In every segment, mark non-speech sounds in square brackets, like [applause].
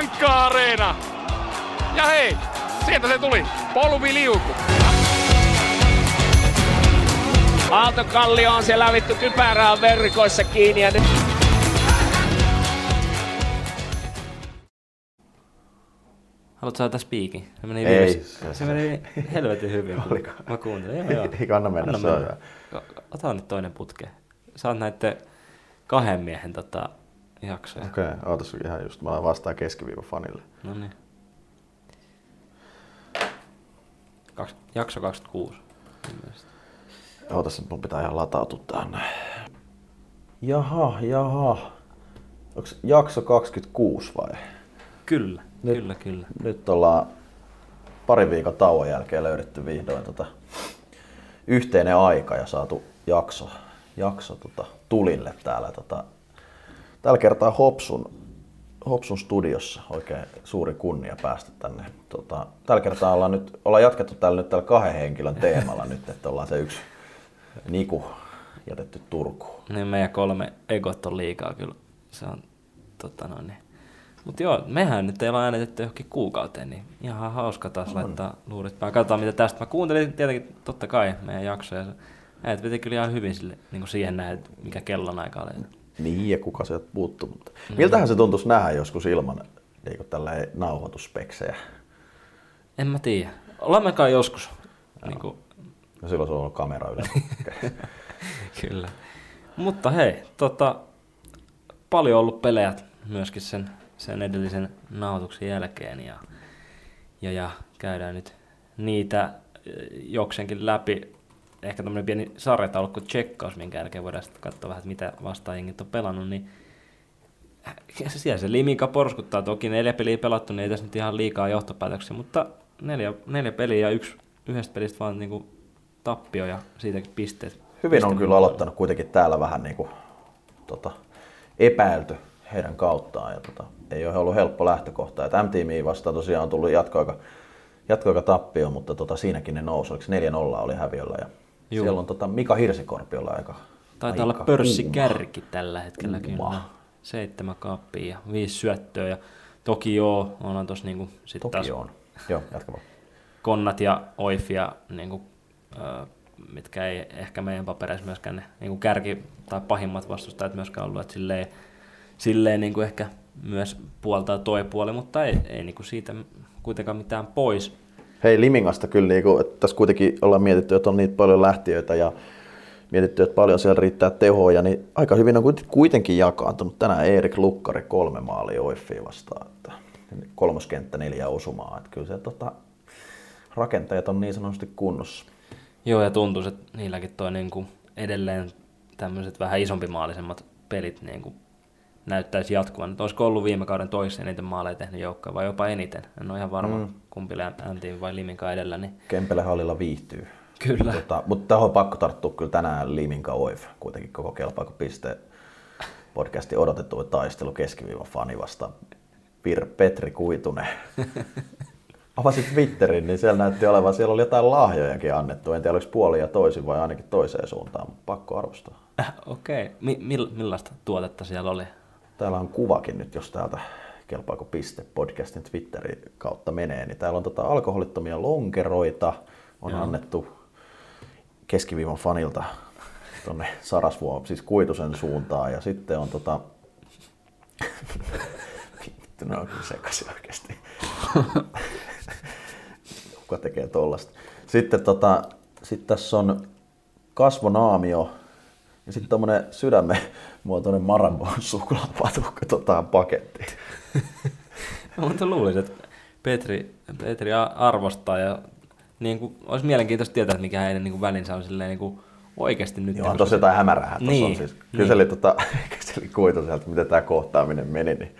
Sankka-areena. Ja hei, sieltä se tuli, polviliuku. Aaltokallio on siellä vittu kypärää verkoissa kiinni ja nyt Haluatko saada spiikin? Se meni Ei, viimeis- se- se, meni helvetin hyvin. Oliko? Mä kuuntelin. Joo, joo. Ei anna mennä, se on hyvä. Ota nyt toinen putke. Saat näette kahden miehen tota, jaksoja. Okei, okay, ootas ihan just. Mä vastaan keskiviivan fanille. No niin. Kaks, jakso 26. ilmeisesti. Ootas nyt, mun pitää ihan latautua tähän näin. Jaha, jaha. Onks jakso 26 vai? Kyllä, Nyt- kyllä, kyllä. Nyt ollaan parin viikon tauon jälkeen löydetty vihdoin tota yhteinen aika ja saatu jakso, jakso tota tulille täällä. Tota, tällä kertaa Hopsun, Hopsun studiossa. Oikein suuri kunnia päästä tänne. Tota, tällä kertaa ollaan, nyt, ollaan jatkettu täällä nyt tällä kahden henkilön teemalla nyt, että ollaan se yksi Niku jätetty Turkuun. Niin meidän kolme egot on liikaa kyllä. Se on tota noin. Niin. Mut joo, mehän nyt ei olla äänetetty johonkin kuukauteen, niin ihan hauska taas on. laittaa luurit päähän. Katsotaan mitä tästä. Mä kuuntelin tietenkin totta kai meidän jaksoja. Äijät veti kyllä ihan hyvin sille, niin kuin siihen näin, mikä kellon aika oli. Niin, ja kuka sieltä puuttuu. Mutta miltähän se tuntuisi nähdä joskus ilman niin tällä nauhoituspeksejä? En mä tiedä. Kai joskus. Niin kuin, No silloin se on ollut kamera yleensä. [laughs] Kyllä. Mutta hei, tota, paljon ollut pelejä myöskin sen, sen edellisen nauhoituksen jälkeen ja, ja, ja käydään nyt niitä eh, jokseenkin läpi. Ehkä tämmöinen pieni sarjataulukko tsekkaus, minkä jälkeen voidaan sitten katsoa vähän, mitä vastaajengit on pelannut, niin siellä se limika porskuttaa. Toki neljä peliä pelattu, niin ei tässä nyt ihan liikaa johtopäätöksiä, mutta neljä, neljä peliä ja yksi, yhdestä pelistä vaan niinku tappio ja siitäkin pisteet. Hyvin on pisteet kyllä aloittanut kuitenkin täällä vähän niin kuin, tota, epäilty heidän kauttaan. Ja, tota, ei ole ollut helppo lähtökohta. Et M-tiimiin vastaan tosiaan on tullut jatkoaika, jatkoaika tappio, mutta tota, siinäkin ne nousi. Oliko se 4-0 oli häviöllä. Ja Juu. siellä on tota, Mika Hirsikorpiolla aika Taitaa aika olla pörssikärki tällä hetkellä Kuuma. kyllä. Seitsemän kaappia ja viisi syöttöä. Ja toki joo, onhan tossa niinku sit Toki taas on. Joo, jatka vaan. Konnat ja Oifia, niinku, ö, mitkä ei ehkä meidän papereissa myöskään ne niinku kärki tai pahimmat vastustajat myöskään ollut, että silleen, silleen niinku ehkä myös puoltaa toi puoli, mutta ei, ei niinku siitä kuitenkaan mitään pois. Hei Limingasta kyllä, niin kuin, että tässä kuitenkin ollaan mietitty, että on niitä paljon lähtiöitä ja mietitty, että paljon siellä riittää tehoja, niin aika hyvin on kuiten- kuitenkin jakaantunut. Tänään Erik Lukkari kolme maalia Oiffiin vastaan. Että kolmoskenttä neljä osumaa. Että kyllä se tota, rakentajat on niin sanotusti kunnossa. Joo, ja tuntuu, että niilläkin toi niinku edelleen tämmöiset vähän isompimaalisemmat pelit niinku näyttäisi jatkuvan. Että olisiko ollut viime kauden toiseksi eniten maaleja tehnyt joukkoja vai jopa eniten. En ole ihan varma, mm. kumpi Antiin vai Liminka edellä. Niin Kempele hallilla viihtyy. Kyllä. Tota, mutta tähän on pakko tarttua kyllä tänään Liminka Oif. Kuitenkin koko kelpaako piste podcastin odotettu taistelu keskiviivan fani vastaan Pir Petri Kuitunen. [laughs] Avasin Twitterin, niin siellä näytti olevan, siellä oli jotain lahjojakin annettu. En tiedä, oliko puoli ja toisin vai ainakin toiseen suuntaan, mutta pakko arvostaa. Äh, Okei, okay. Mi- mill- millaista tuotetta siellä oli? Täällä on kuvakin nyt, jos täältä kelpaako piste podcastin Twitterin kautta menee, niin täällä on tota alkoholittomia lonkeroita, on Joo. annettu keskiviivan fanilta tonne Sarasvuo, siis Kuitusen suuntaan, ja sitten on tota... Vittu, ne on kyllä sekaisin oikeasti. Kuka tekee tollasta? Sitten tota, sit tässä on kasvonaamio ja sitten tommonen sydämen muotoinen Marabon suklaapatukka tota, paketti. [laughs] No, mutta luulisin, että Petri, Petri arvostaa ja niin kuin, olisi mielenkiintoista tietää, että mikä heidän niin kuin välinsä on silleen, niin kuin, oikeasti nyt. Joo, niin on tosi jotain hämärää Niin, on siis. niin. Kyseli, tota, [laughs] kyseli Kuitoselta, miten tämä kohtaaminen meni, niin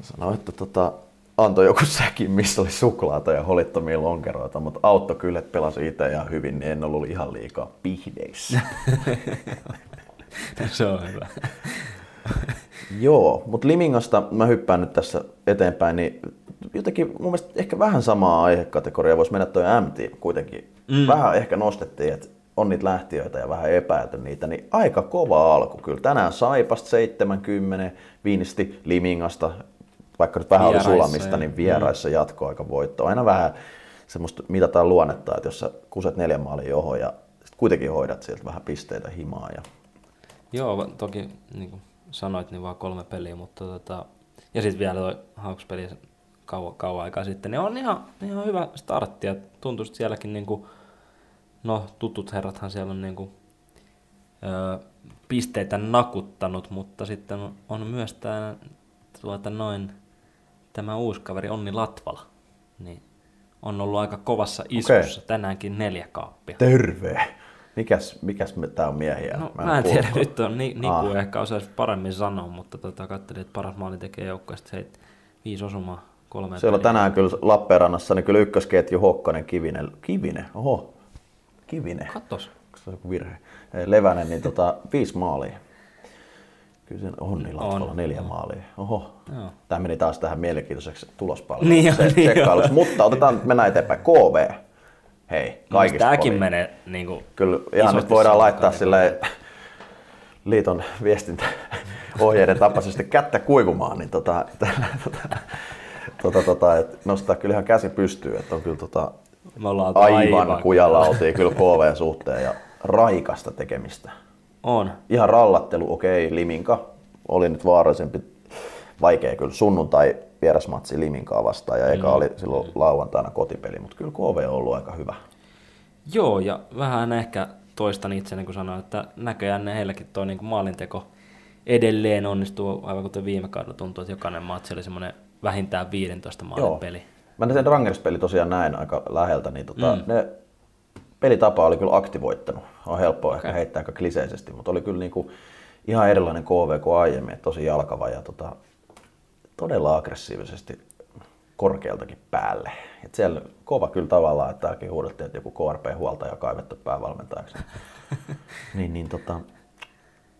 sanoi, että tota, antoi joku [laughs] säkin, missä oli suklaata ja holittomia lonkeroita, mutta auttoi kyllä, että pelasi itse ihan hyvin, niin en ollut ihan liikaa pihdeissä. [laughs] Se on hyvä. [laughs] Joo, mutta Limingasta mä hyppään nyt tässä eteenpäin, niin jotenkin mun mielestä ehkä vähän samaa aihekategoriaa voisi mennä toi MT kuitenkin. Mm. Vähän ehkä nostettiin, että on niitä lähtiöitä ja vähän epäilty niitä, niin aika kova alku kyllä. Tänään Saipasta 70, Viinisti Limingasta vaikka nyt vähän Vieraissa, oli sulamista, niin vieraissa jatkoaika voitto. Aina vähän semmoista mitataan luonnetta, että jos sä kuset neljän maalin joho ja sit kuitenkin hoidat sieltä vähän pisteitä himaa. Ja... Joo, toki niin kuin sanoit, niin vaan kolme peliä, mutta tota, ja sitten vielä toi Hawks-peli kauan, kauan aikaa sitten, niin on ihan, ihan hyvä startti ja tuntuu, että sielläkin niin kuin, no tutut herrathan siellä on niin kuin, ö, pisteitä nakuttanut, mutta sitten on, on myös tämä tuota noin, tämä uusi kaveri Onni Latvala, niin on ollut aika kovassa iskussa, tänäänkin neljä kaappia. Terve! Mikäs, mikäs tämä on miehiä? No, mä en, tiedä, kuullut. nyt on ni, Niku Ah. ehkä osaisi paremmin sanoa, mutta tota, katselin, että paras maali tekee joukkueesta viisi osumaa kolme Siellä on tänään kyllä Lappeenrannassa niin kyllä ykkösketju Hokkanen, Kivinen, Kivinen, oho, Kivinen, Katos. onko se joku virhe, Levänen, niin tota, viisi maalia. Kyllä sen onni Latvala, On. neljä maalia. Oho. Joo. Tämä meni taas tähän mielenkiintoiseksi tulospalveluun. Niin on, se, niin. Mutta otetaan, mennään eteenpäin. KV. Hei, kaikista Tämäkin kovin. menee niin kuin, Kyllä ihan nyt voidaan laittaa sille liiton viestintäohjeiden tapaisesti kättä kuivumaan, niin tota, tota, tota, tota, et nostaa kyllä ihan käsi pystyyn, että on kyllä tota, oltu aivan kujalla oltiin kyllä KV suhteen ja raikasta tekemistä. On. Ihan rallattelu, okei, Liminka oli nyt vaarallisempi, vaikea kyllä sunnuntai vierasmatsi Liminkaa vastaan ja eka oli silloin lauantaina kotipeli, mutta kyllä KV on ollut aika hyvä. Joo, ja vähän ehkä toistan itseni, kun sanoin, että näköjään ne heilläkin tuo niin maalinteko edelleen onnistuu, aivan kuten viime kaudella tuntuu, että jokainen matsi oli semmoinen vähintään 15 maalin Joo. peli. Mä sen Rangers-peli tosiaan näin aika läheltä, niin tota, mm. ne pelitapa oli kyllä aktivoittanut. On helppoa okay. ehkä heittää aika kliseisesti, mutta oli kyllä niinku ihan erilainen KV kuin aiemmin, että tosi jalkava ja tota, todella aggressiivisesti korkealtakin päälle. Et siellä kova kyllä tavallaan, että täälläkin huudettiin, että joku KRP-huoltaja on kaivettu päävalmentajaksi. [laughs] niin, niin tota,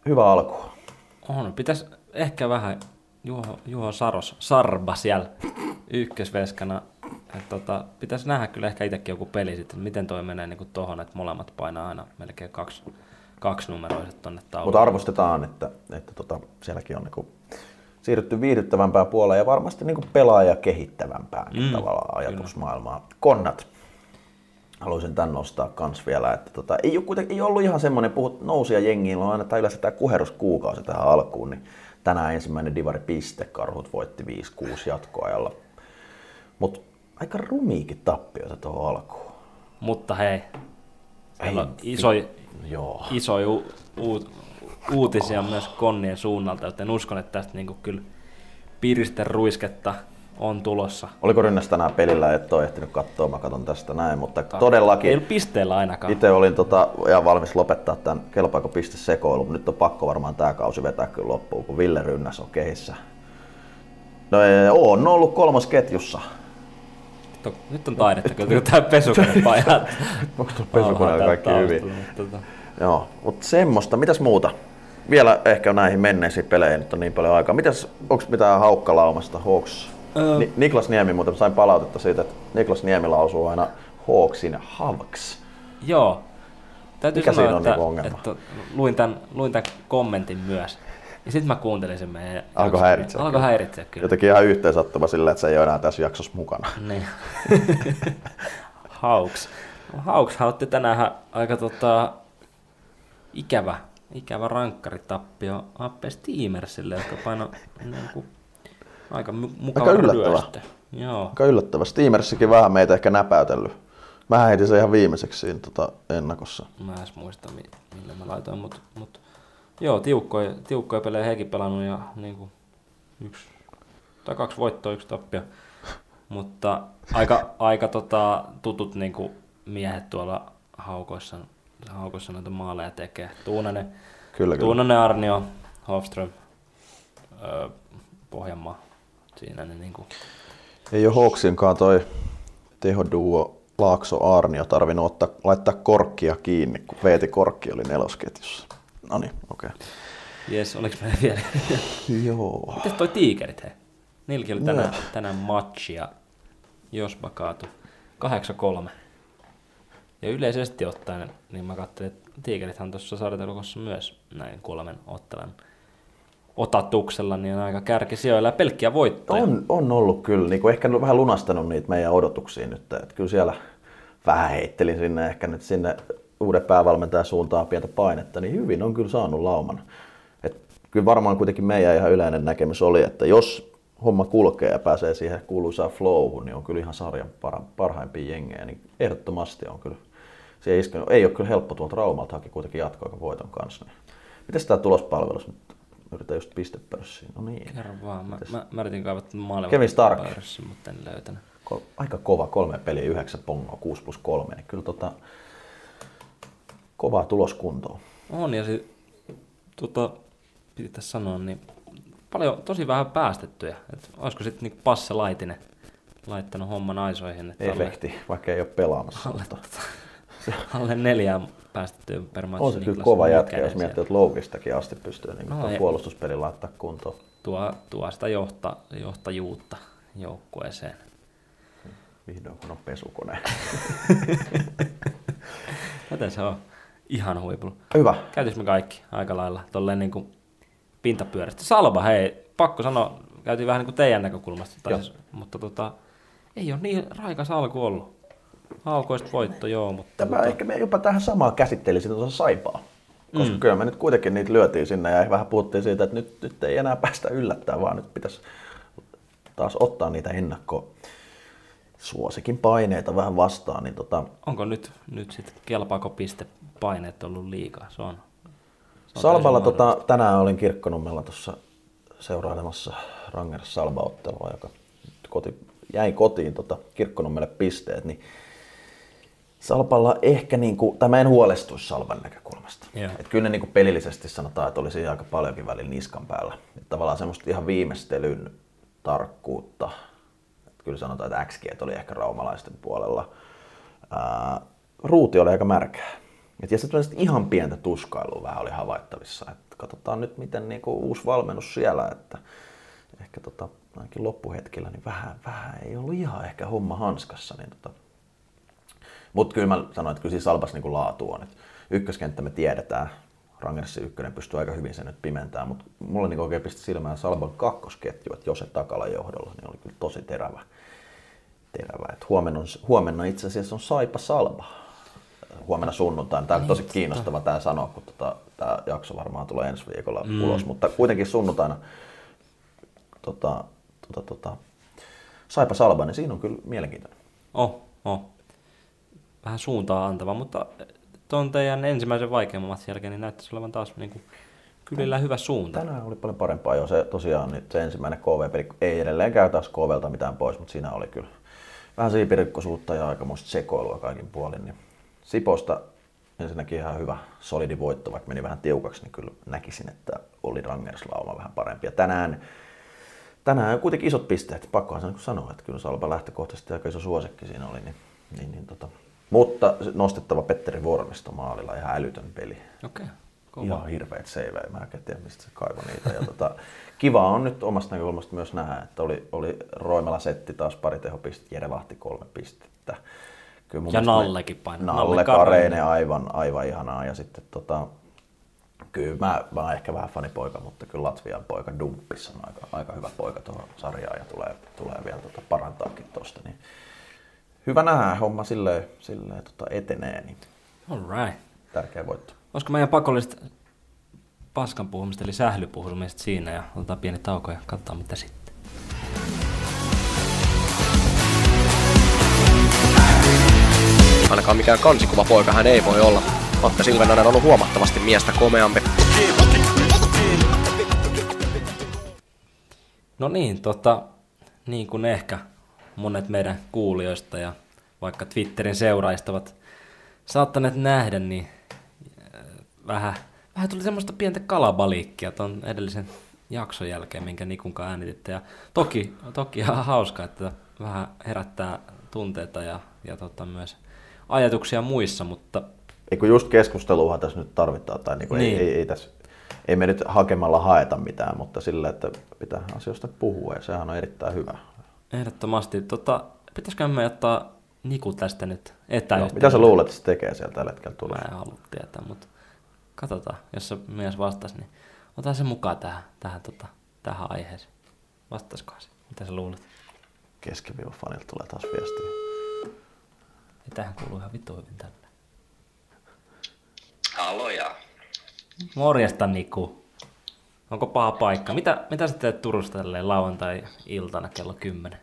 hyvä alku. On, pitäisi ehkä vähän Juho, Juho Saros, Sarba siellä ykkösveskana. Et tota, pitäisi nähdä kyllä ehkä itsekin joku peli sitten, että miten toi menee niin tuohon, että molemmat painaa aina melkein kaksi, kaksi numeroiset tonne tauluun. Mutta arvostetaan, että, että tota, sielläkin on niinku siirrytty viihdyttävämpään puoleen ja varmasti niinku pelaaja kehittävämpään mm, tavallaan ajatusmaailmaa. Konnat. Haluaisin tän nostaa kans vielä, että tota, ei, ole kuitenkin, ei ollut ihan semmoinen, puhut nousia jengiin, on aina tää yleensä tämä kuheruskuukausi tähän alkuun, niin tänään ensimmäinen divari piste, karhut voitti 5-6 jatkoajalla. Mutta aika rumiikin tappioita tuohon alkuun. Mutta hei, siellä on Ei, iso, Joo. isoja u, u, uutisia myös konnien suunnalta, joten uskon, että tästä niinku kyllä piriste ruisketta on tulossa. Oliko Rynnäs tänään pelillä, et ole ehtinyt katsoa, mä katson tästä näin, mutta todellakin Ei pisteellä ainakaan. Itse olin tota, ihan valmis lopettaa tämän kelpaako piste sekoilu, mutta nyt on pakko varmaan tämä kausi vetää kyllä loppuun, kun Ville Rynnäs on kehissä. No ei, on ollut kolmas ketjussa. Nyt on, nyt on taidetta kyllä, kun tää pesukonepajat. [laughs] Onko tuolla pesukoneella kaikki hyvin? Mutta, tota, Joo, mutta semmoista. Mitäs muuta? Vielä ehkä näihin menneisiin peleihin nyt on niin paljon aikaa. Mitäs, onko mitään haukkalaumasta Hawks? Öö. Ni- Niklas Niemi, muuten sain palautetta siitä, että Niklas Niemi lausuu aina Hawksin Havks. Joo. Täytyy Mikä sanoa, siinä on että, niinku ongelma? että luin, tämän, luin tämän kommentin myös. Ja sitten mä kuuntelin sen meidän Alkoi häiritseä Alkoi häiritseä kyllä. Jotenkin ihan yhteensattuma sillä, että se ei ole enää tässä jaksossa mukana. Niin. [laughs] Hauks. Hauks otti tänään aika tota, ikävä, ikävä rankkaritappio AP Steamersille, jotka paino niin kuin, aika mu- mukava Aika yllättävä. ryöstö. Joo. Aika yllättävä. Steamersikin vähän meitä ehkä näpäytellyt. Mä heitin sen ihan viimeiseksi siinä tota, ennakossa. Mä en edes muista, mi- millä mä laitoin, mutta mut, joo, tiukkoja, tiukkoja pelejä hekin pelannut ja niin kuin, yksi tai kaksi voittoa, yksi tappio. [laughs] Mutta aika, aika tota, tutut niin kuin miehet tuolla haukoissa, haukoissa näitä maaleja tekee. Tuunanen, Kyllä, kyllä. Tuunanen Arnio, Hofström, öö, Pohjanmaa. Siinä ne niin kuin, Ei ole Hawksinkaan toi tehoduo Laakso Arnio tarvinnut ottaa, laittaa korkkia kiinni, kun Veeti Korkki oli nelosketjussa. No niin, okei. jes, oliko meillä [laughs] vielä? Joo. Mites toi tiikerit he? Niilläkin oli tänään, Joo. tänään matchi ja Jospa kaatu 8-3. Ja yleisesti ottaen, niin mä katselin, että tiikerithan tuossa sarjataulukossa myös näin kolmen ottelan otatuksella, niin on aika kärkisijoilla ja pelkkiä voittoja. On, on ollut kyllä, niin kuin ehkä vähän lunastanut niitä meidän odotuksia nyt. Että kyllä siellä vähän heittelin sinne ehkä nyt sinne uuden päävalmentajan suuntaan pientä painetta, niin hyvin on kyllä saanut lauman. Et kyllä varmaan kuitenkin meidän ihan yleinen näkemys oli, että jos homma kulkee ja pääsee siihen kuuluisaan flowhun, niin on kyllä ihan sarjan parhaimpia jengejä, niin ehdottomasti on kyllä se iskenut. Ei ole kyllä helppo tuolta Raumalta haki kuitenkin jatkoa voiton kanssa. Niin. Miten tämä tulospalvelus nyt? Yritän just pistepörssiin. No niin. Kerro vaan. Mä, mä, mä yritin kaivaa maailman Kevin Stark. mutta en löytänyt. Ko- aika kova, kolme peliä, yhdeksän pongoa, 6 plus 3. Niin kyllä tota, kovaa tuloskuntoa. On ja se, tota, pitäisi sanoa, niin paljon, tosi vähän päästettyjä. Et olisiko sitten niinku Passe Laitinen laittanut homman aisoihin? Että Efekti, alle, vaikka ei ole pelaamassa. Alle, tota, alle neljään päästettyä per match. On se kyllä kova jätkä, jos miettii, että Loukistakin asti pystyy niin no, puolustuspeli laittaa kuntoon. Tuo, tuo sitä johta, johtajuutta joukkueeseen. Vihdoin kun on pesukone. [laughs] Miten se on? Ihan huipulla. Hyvä. Käytis me kaikki aika lailla tolleen niin kuin pintapyörästä. Salva, hei, pakko sanoa, käytiin vähän niin kuin teidän näkökulmasta, tai siis, mutta tota, ei ole niin raikas alku ollut. Alkoista voitto, joo, mutta... Tämä mutta... ehkä me jopa tähän samaan käsittelisin tuossa saipaa. Koska mm. kyllä me nyt kuitenkin niitä lyötiin sinne ja vähän puhuttiin siitä, että nyt, nyt ei enää päästä yllättää, vaan nyt pitäisi taas ottaa niitä ennakko suosikin paineita vähän vastaan. Niin tota... Onko nyt, nyt sitten kelpaako paineet ollut liikaa? Se on, se on Salballa tota, tänään olin Kirkkonummella tuossa seurailemassa Rangers Salba-ottelua, joka koti, jäi kotiin tota, Kirkkonummelle pisteet, niin Salpalla ehkä, niin kuin, tai mä en huolestuisi Salvan näkökulmasta. Yeah. Et kyllä ne niin kuin pelillisesti sanotaan, että olisi aika paljonkin välillä niskan päällä. Et tavallaan semmoista ihan viimeistelyn tarkkuutta. Kyllä sanotaan, että XG oli ehkä raumalaisten puolella. Ää, ruuti oli aika märkää. Et ja sitten ihan pientä tuskailua vähän oli havaittavissa. Et katsotaan nyt, miten niin kuin uusi valmennus siellä, että ehkä tota, ainakin loppuhetkellä niin vähän, vähän ei ollut ihan ehkä homma hanskassa. Niin tota, mutta kyllä mä sanoin, että kyllä siis Albas niin laatu on. Et ykköskenttä me tiedetään, Rangerssin ykkönen pystyy aika hyvin sen nyt pimentämään, mutta mulle niin oikein pisti silmään Salban kakkosketju, että Jose Takala johdolla, niin oli kyllä tosi terävä. terävä. Et huomenna, on, huomenna itse asiassa on Saipa Salba. Huomenna sunnuntaina. Tämä on tosi niin, kiinnostava tämä sanoa, kun tota, tämä jakso varmaan tulee ensi viikolla mm. ulos, mutta kuitenkin sunnuntaina tota, tota, tota, Saipa Salba, niin siinä on kyllä mielenkiintoinen. Oh, oh vähän suuntaa antava, mutta tuon teidän ensimmäisen vaikeamman matsin jälkeen niin näyttäisi olevan taas niin kuin kyllä hyvä suunta. Tänään oli paljon parempaa jo se tosiaan niin se ensimmäinen KV-peli. Ei edelleen käy taas KVlta mitään pois, mutta siinä oli kyllä vähän siipirikkoisuutta ja aikamoista sekoilua kaikin puolin. Niin Siposta ensinnäkin ihan hyvä solidi voitto, vaikka meni vähän tiukaksi, niin kyllä näkisin, että oli Rangers lauma vähän parempi. Ja tänään, tänään on kuitenkin isot pisteet, pakkohan sen sanoa, että kyllä Salpa lähtökohtaisesti aika iso suosikki siinä oli, niin, niin, niin tota, mutta nostettava Petteri Vormisto maalilla, ihan älytön peli. Okei. Okay. Ihan hirveät seivejä, mä en tiedä mistä se kaivoi niitä. Ja tota, kiva on nyt omasta näkökulmasta myös nähdä, että oli, oli Roimela setti taas pari tehopistettä, Jere Lahti kolme pistettä. Kyllä mun ja Nallekin painaa. Nalle, Nalle Kareinen, aivan, aivan ihanaa. Ja sitten tota, kyllä mä, mä oon ehkä vähän fanipoika, mutta kyllä Latvian poika Dumppis on aika, aika hyvä poika tuohon sarjaan ja tulee, tulee vielä tota parantaakin tuosta. Hyvä nähdä homma silleen, silleen tota etenee. Niin right. Tärkeä voitto. Olisiko meidän pakollista paskan puhumista, eli sählypuhumista siinä ja otetaan pieni tauko ja katsotaan mitä sitten. Ainakaan mikään kansikuva poika hän ei voi olla. Matta Silvenainen on ollut huomattavasti miestä komeampi. No niin, tota, niin kuin ehkä monet meidän kuulijoista ja vaikka Twitterin seuraajista ovat saattaneet nähdä, niin äh, vähän, vähän tuli semmoista pientä kalabaliikkia tuon edellisen jakson jälkeen, minkä Nikunkaan äänititte. Ja toki, toki ihan hauska, että vähän herättää tunteita ja, ja tota myös ajatuksia muissa, mutta... Eikö just keskustelua tässä nyt tarvitaan, tai niin niin. Ei, ei, ei, tässä, ei me nyt hakemalla haeta mitään, mutta sillä, että pitää asioista puhua ja sehän on erittäin hyvä. Ehdottomasti. Tota, pitäisikö me ottaa Niku tästä nyt etäyhteyttä? No, mitä sä luulet, että se tekee sieltä tällä hetkellä tulee? Mä en halua tietää, mutta katsotaan, jos se mies vastasi. Niin. otan sen mukaan tähän, tähän, tota, tähän aiheeseen. Vastaisikohan se? Mitä sä luulet? Keskiviivan fanilta tulee taas viestiä. Ja tähän kuuluu ihan vittu hyvin tällä. Aloja. Morjesta Niku. Onko paha paikka? Mitä, mitä sä teet Turusta tälleen lauantai-iltana kello 10?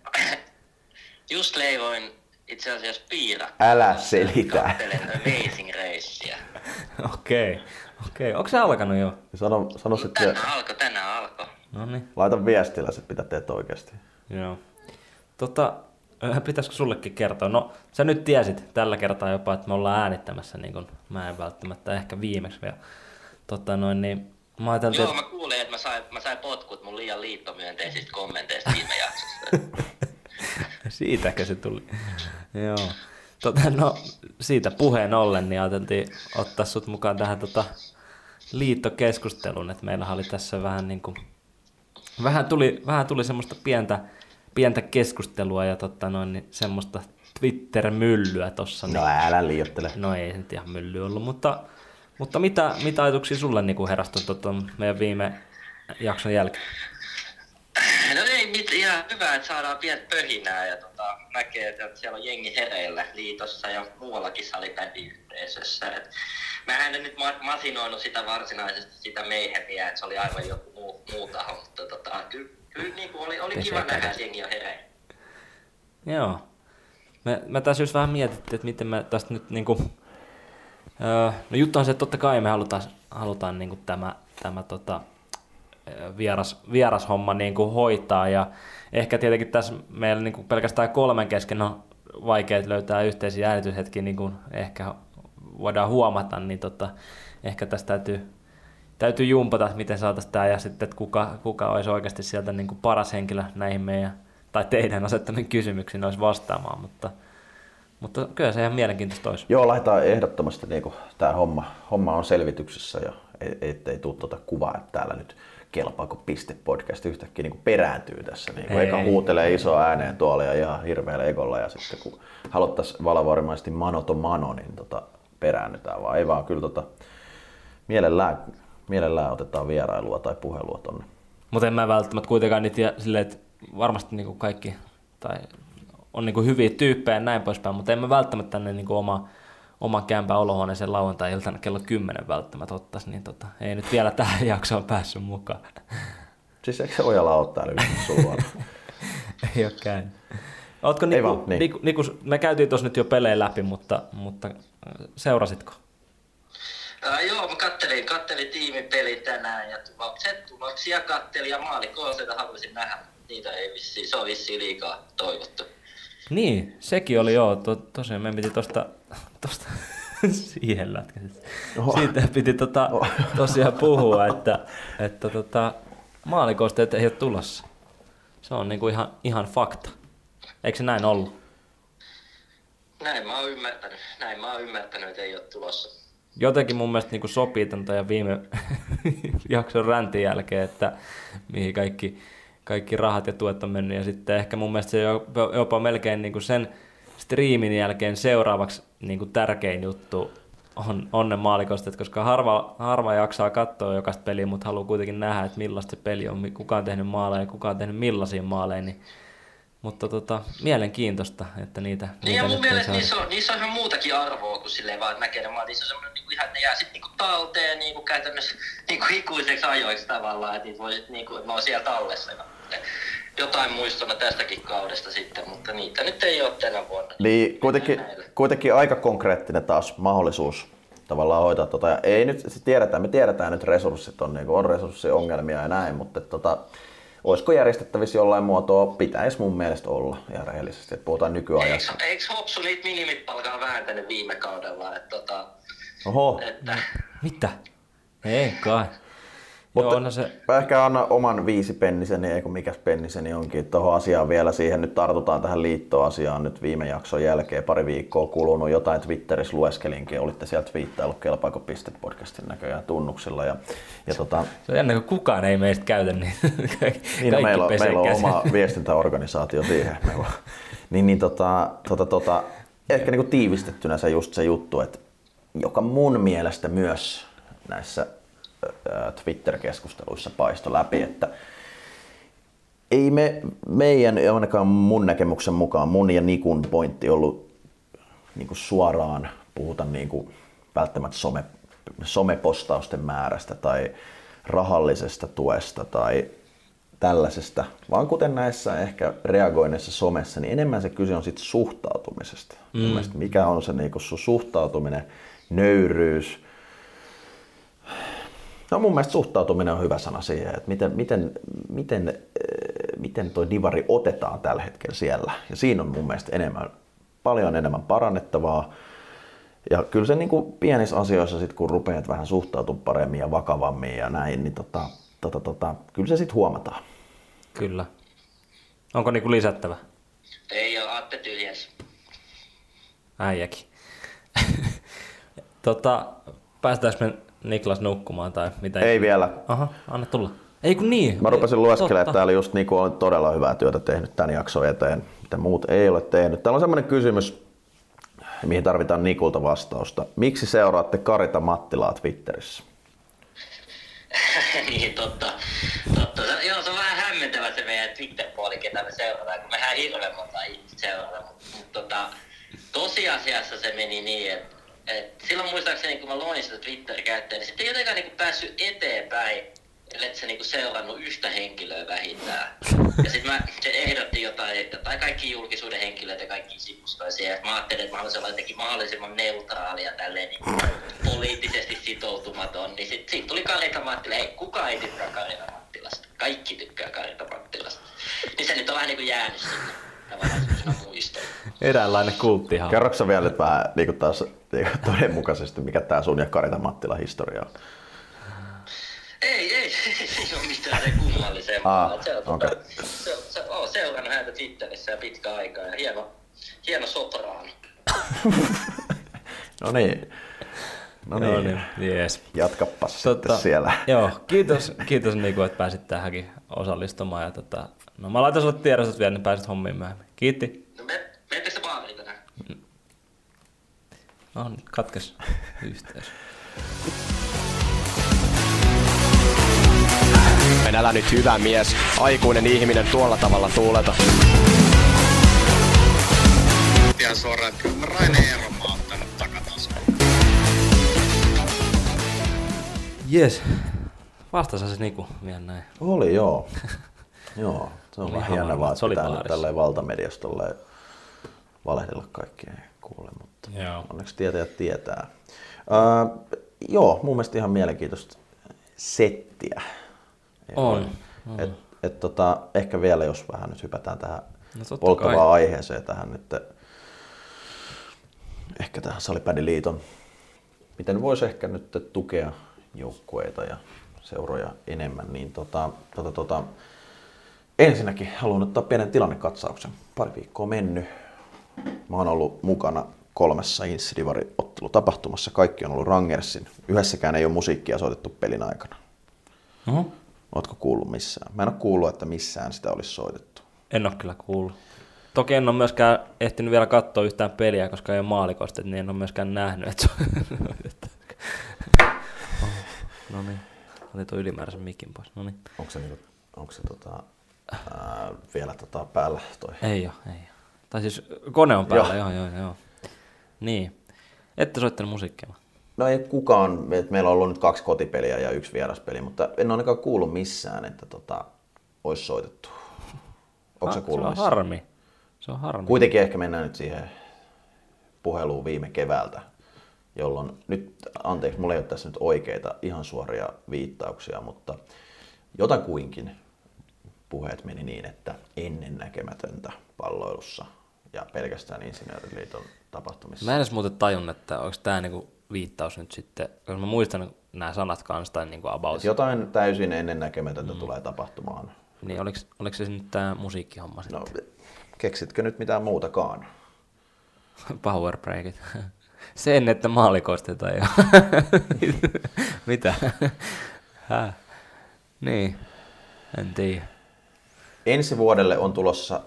Just leivoin itse asiassa piirakkaa. Älä selitä. Kattelen Amazing Racea. Okei, okei. Okay. Onko se alkanut jo? Sano, sano sitten, Tänään alkoi, tänään alkoi. No niin, laita viestillä se, mitä teet oikeasti. joo. Tota, pitäisikö sullekin kertoa? No, sä nyt tiesit tällä kertaa jopa, että me ollaan äänittämässä, niin kun mä en välttämättä ehkä viimeksi vielä. Tota noin, niin mä Joo, että... mä kuulin, että mä sain, mä sain potkut mun liian liittomyönteisistä kommenteista viime jaksossa. [laughs] Siitäkö se tuli? Joo. Tota, no, siitä puheen ollen, niin ajateltiin ottaa sut mukaan tähän tota, liittokeskusteluun, että meillä oli tässä vähän niin kuin, vähän tuli, vähän tuli semmoista pientä, pientä keskustelua ja tota noin, niin semmoista Twitter-myllyä tossa. No älä liiottele. No ei se nyt ihan mylly ollut, mutta, mutta mitä, mitä ajatuksia sulle niin herrastui tota, meidän viime jakson jälkeen? No ei mit, ihan hyvä, että saadaan pientä pöhinää ja tota, näkee, että siellä on jengi hereillä liitossa ja muuallakin salibändiyhteisössä. Et mä en nyt ma- masinoinut sitä varsinaisesti sitä meihemiä, että se oli aivan joku muu, muu taho, mutta tota, kyllä, kyllä niin oli, oli kiva nähdä, että jengi on hereillä. Joo. Me, me tässä just vähän mietittiin, että miten me tästä nyt niinku... No juttu on se, että totta kai me halutaan, halutaan niinku tämä, tämä tota, öö, vieras, vierashomma niinku hoitaa. Ja ehkä tietenkin tässä meillä niinku pelkästään kolmen kesken on vaikea löytää yhteisiä äänityshetkiä, niin kuin ehkä voidaan huomata, niin tota, ehkä tästä täytyy, täytyy jumpata, että miten saataisiin tämä ja sitten, että kuka, kuka olisi oikeasti sieltä niin kuin paras henkilö näihin meidän, tai teidän asettamiin kysymyksiin olisi vastaamaan, mutta, mutta kyllä se ihan mielenkiintoista olisi. Joo, laitetaan ehdottomasti niin tämä homma, homma on selvityksessä ja ei- ettei tule tuota kuvaa, että täällä nyt kelpaako piste podcast yhtäkkiä niin perääntyy tässä. Niin Ei. eikä huutelee iso ääneen tuolla ja ihan hirveällä egolla ja sitten kun haluttaisiin valvorimaisesti mano to mano, niin tota, peräännytään vaan. Ei vaan kyllä tota, mielellään, mielellään otetaan vierailua tai puhelua tonne. Mutta en mä välttämättä kuitenkaan niitä silleen, että varmasti niinku kaikki tai on niinku hyviä tyyppejä ja näin poispäin, mutta en mä välttämättä tänne niinku oma, oma kämpä olohuoneeseen lauantai-iltana kello 10 välttämättä ottaisi, niin tota, ei nyt vielä tähän [laughs] jaksoon päässyt mukaan. Siis eikö se Ojala ole täällä yhdessä sulla? [laughs] ei ole käynyt. Ootko Niku, vaan, niin. Niku, Niku, me käytiin tuossa nyt jo pelejä läpi, mutta, mutta äh, seurasitko? Ää, joo, mä kattelin, kattelin tiimipeli tänään ja tulokset, tuloksia kattelin ja maalikooseita haluaisin nähdä. Niitä ei vissiin, se on vissiin liikaa toivottu. Niin, sekin oli joo. To, tosiaan me piti tosta, tosta [laughs] siihen lätkäsit. Siitä piti tota, tosiaan puhua, että, että tota, maalikosteet ei ole tulossa. Se on niinku ihan, ihan fakta. Eikö se näin ollut? Näin mä oon ymmärtänyt, näin mä oon ymmärtänyt, että ei ole tulossa. Jotenkin mun mielestä niinku sopii tämän ja viime [laughs] jakson räntin jälkeen, että mihin kaikki, kaikki rahat ja tuet on mennyt. Ja sitten ehkä mun mielestä se jopa, melkein niinku sen striimin jälkeen seuraavaksi niinku tärkein juttu on, on ne maalikostet, koska harva, harva jaksaa katsoa jokaista peliä, mutta haluaa kuitenkin nähdä, että millaista se peli on, kuka on tehnyt maaleja ja kuka on tehnyt millaisia maaleja. Niin, mutta tota, mielenkiintoista, että niitä, Niin niitä ja mun mielestä niissä on, niissä on ihan muutakin arvoa kuin silleen vaan, että näkee ne maat. Niissä on semmoinen niinku ihan, ne jää sit niinku talteen niinku käytännössä niinku ikuiseksi ajoiksi tavallaan, että niitä voi niinku, ne on siellä tallessa. Ja jotain muistona tästäkin kaudesta sitten, mutta niitä nyt ei ole tänä vuonna. Niin, kuitenkin, kuitenkin aika konkreettinen taas mahdollisuus tavallaan hoitaa tota. Ja ei nyt, se tiedetään, me tiedetään nyt resurssit on, niin on resurssiongelmia ja näin, mutta tota, olisiko järjestettävissä jollain muotoa, pitäisi mun mielestä olla ihan rehellisesti, että puhutaan nykyajassa. Eikö, eikö Hopsu niitä minimipalkaa vääntänyt viime kaudella? Että, tota, Oho, että, Mitä? Ei kai. Mutta, Joo, no se, Mä ehkä anna oman viisi penniseni, eikö mikäs penniseni onkin. Tuohon asiaan vielä siihen nyt tartutaan tähän liittoasiaan nyt viime jakson jälkeen. Pari viikkoa kulunut jotain Twitterissä lueskelinkin. Olitte sieltä twiittaillut kelpaako piste podcastin näköjään tunnuksilla. Ja, ja tota, se on jännä, kun kukaan ei meistä käytä, niin [laughs] niin no, meillä, on, meillä on oma viestintäorganisaatio siihen. Meillä on. Niin, niin tota, tota, tota, ehkä niin kuin tiivistettynä se just se juttu, että joka mun mielestä myös näissä Twitter-keskusteluissa paisto läpi, että ei me, meidän, ei ainakaan mun näkemyksen mukaan, mun ja Nikun pointti ollut niin kuin suoraan puhuta niin kuin välttämättä some, somepostausten määrästä tai rahallisesta tuesta tai tällaisesta, vaan kuten näissä ehkä reagoinneissa somessa, niin enemmän se kyse on siitä suhtautumisesta. Mm. Mielestäni mikä on se niin sun suhtautuminen, nöyryys. No mun mielestä suhtautuminen on hyvä sana siihen, että miten, miten, miten, eh, miten toi divari otetaan tällä hetkellä siellä. Ja siinä on mun mielestä enemmän, paljon enemmän parannettavaa. Ja kyllä se niin kuin pienissä asioissa, sit, kun rupeat vähän suhtautumaan paremmin ja vakavammin ja näin, niin tota, tota, tota, kyllä se sitten huomataan. Kyllä. Onko niinku lisättävä? Ei ole, Atte tyhjäs. Äijäkin. [laughs] tota, päästäänkö me Niklas nukkumaan tai mitä? Ei vielä. Aha, anna tulla. Ei kun niin. Mä rupesin lueskelemaan, että täällä just niin on todella hyvää työtä tehnyt tämän jakson eteen, mitä muut ei ole tehnyt. Täällä on semmoinen kysymys, mihin tarvitaan Nikulta vastausta. Miksi seuraatte Karita Mattilaa Twitterissä? [laughs] niin, totta. totta. Joo, se on vähän hämmentävä se meidän Twitter-puoli, ketä me seurataan, kun mehän hirveän monta ihmistä seurataan. Mutta mut, tota, tosiasiassa se meni niin, että et silloin muistaakseni, kun mä loin sitä Twitter-käyttäjää, niin sitten ei jotenkaan niinku päässyt eteenpäin, ellei se niinku seurannut yhtä henkilöä vähintään. Ja sitten mä se ehdotti jotain, jotain kaikki julkisuuden henkilöitä, kaikki sivustoja siellä. Mä ajattelin, että mä haluaisin olla jotenkin mahdollisimman neutraalia tälleen niin poliittisesti sitoutumaton. Niin sitten sit tuli Karita Mattila. Hei, kuka ei tykkää Karita Mattilasta? Kaikki tykkää Karita Mattilasta. Niin se nyt on vähän niin kuin jäänyt sinne tavallaan semmoisena muistona. Eräänlainen kulttihan. Kerroksä sä vielä nyt vähän niin kuin taas niin kuin todenmukaisesti, mikä tämä sun ja Karita Mattila historia on? Ei, ei, ei ole mitään se kummallisempaa. Ah, se on, okei. tota, se, se, on seurannut häntä Twitterissä jo pitkä aikaa ja hieno, hieno sopraani. [laughs] No niin. No No niin. niin, jees. Jatkappas sitten siellä. Joo, kiitos, kiitos Niku, että pääsit tähänkin osallistumaan. Ja tota, no mä laitan sulle tiedostot vielä, niin pääsit hommiin myöhemmin. Kiitti. No me, menettekö se baariin tänään? No nyt katkes [laughs] yhteys. En älä nyt hyvä mies, aikuinen ihminen tuolla tavalla tuuleta. ihan suoraan, että kyllä mä Raine Eeron mä oon ottanut takatasoon. Jes. Vastasi se Niku vielä näin. Oli joo. [laughs] joo, se on vähän ihan hieno varma, vaan, että pitää nyt tälleen valtamediassa tolleen valehdella kaikkea ei kuule, mutta Joo. onneksi tietäjät tietää. Öö, joo, mun mielestä ihan mielenkiintoista settiä. On, Et, et tota, ehkä vielä, jos vähän nyt hypätään tähän No polttavaan kai. aiheeseen tähän nyt, ehkä tähän Salipädiliiton, miten voisi ehkä nyt tukea joukkueita ja seuroja enemmän, niin tota, tota, tota, ensinnäkin haluan ottaa pienen tilannekatsauksen. Pari viikkoa mennyt. Mä oon ollut mukana kolmessa Insidivari-ottelutapahtumassa. Kaikki on ollut Rangersin. Yhdessäkään ei ole musiikkia soitettu pelin aikana. Oho. Ootko kuullut missään? Mä en ole kuullut, että missään sitä olisi soitettu. En ole kyllä kuullut. Toki en ole myöskään ehtinyt vielä katsoa yhtään peliä, koska ei ole maalikosta, niin en ole myöskään nähnyt, että se on... [laughs] no niin, otin tuon ylimääräisen mikin pois. No niin. Onko se, niinku, onko se tota, ää, vielä tota päällä toi? Ei ole, ei ole. Tai siis kone on päällä, joo, Joo. joo, joo. Niin. Ette soittanut musiikkia. No ei kukaan, et meillä on ollut nyt kaksi kotipeliä ja yksi vieraspeli, mutta en ole ainakaan kuullut missään, että tota, olisi soitettu. Onko se kuullut Se on missään? harmi. Se on harmi. Kuitenkin ehkä mennään nyt siihen puheluun viime keväältä, jolloin nyt, anteeksi, mulla ei ole tässä nyt oikeita ihan suoria viittauksia, mutta jotakuinkin puheet meni niin, että ennen näkemätöntä palloilussa ja pelkästään Insinööriliiton tapahtumissa. Mä en edes muuten tajun, että onko tämä niinku viittaus nyt sitten, koska mä muistan nämä sanat kanssa tai niinku about. Jotain täysin ennen näkemätöntä mm. tulee tapahtumaan. Niin oliko, oliko se nyt tämä musiikkihomma sitten? No, keksitkö nyt mitään muutakaan? [laughs] Power breakit. [laughs] Sen, että maalikoista ei [laughs] Mitä? Häh? Niin. En tiedä. Ensi vuodelle on tulossa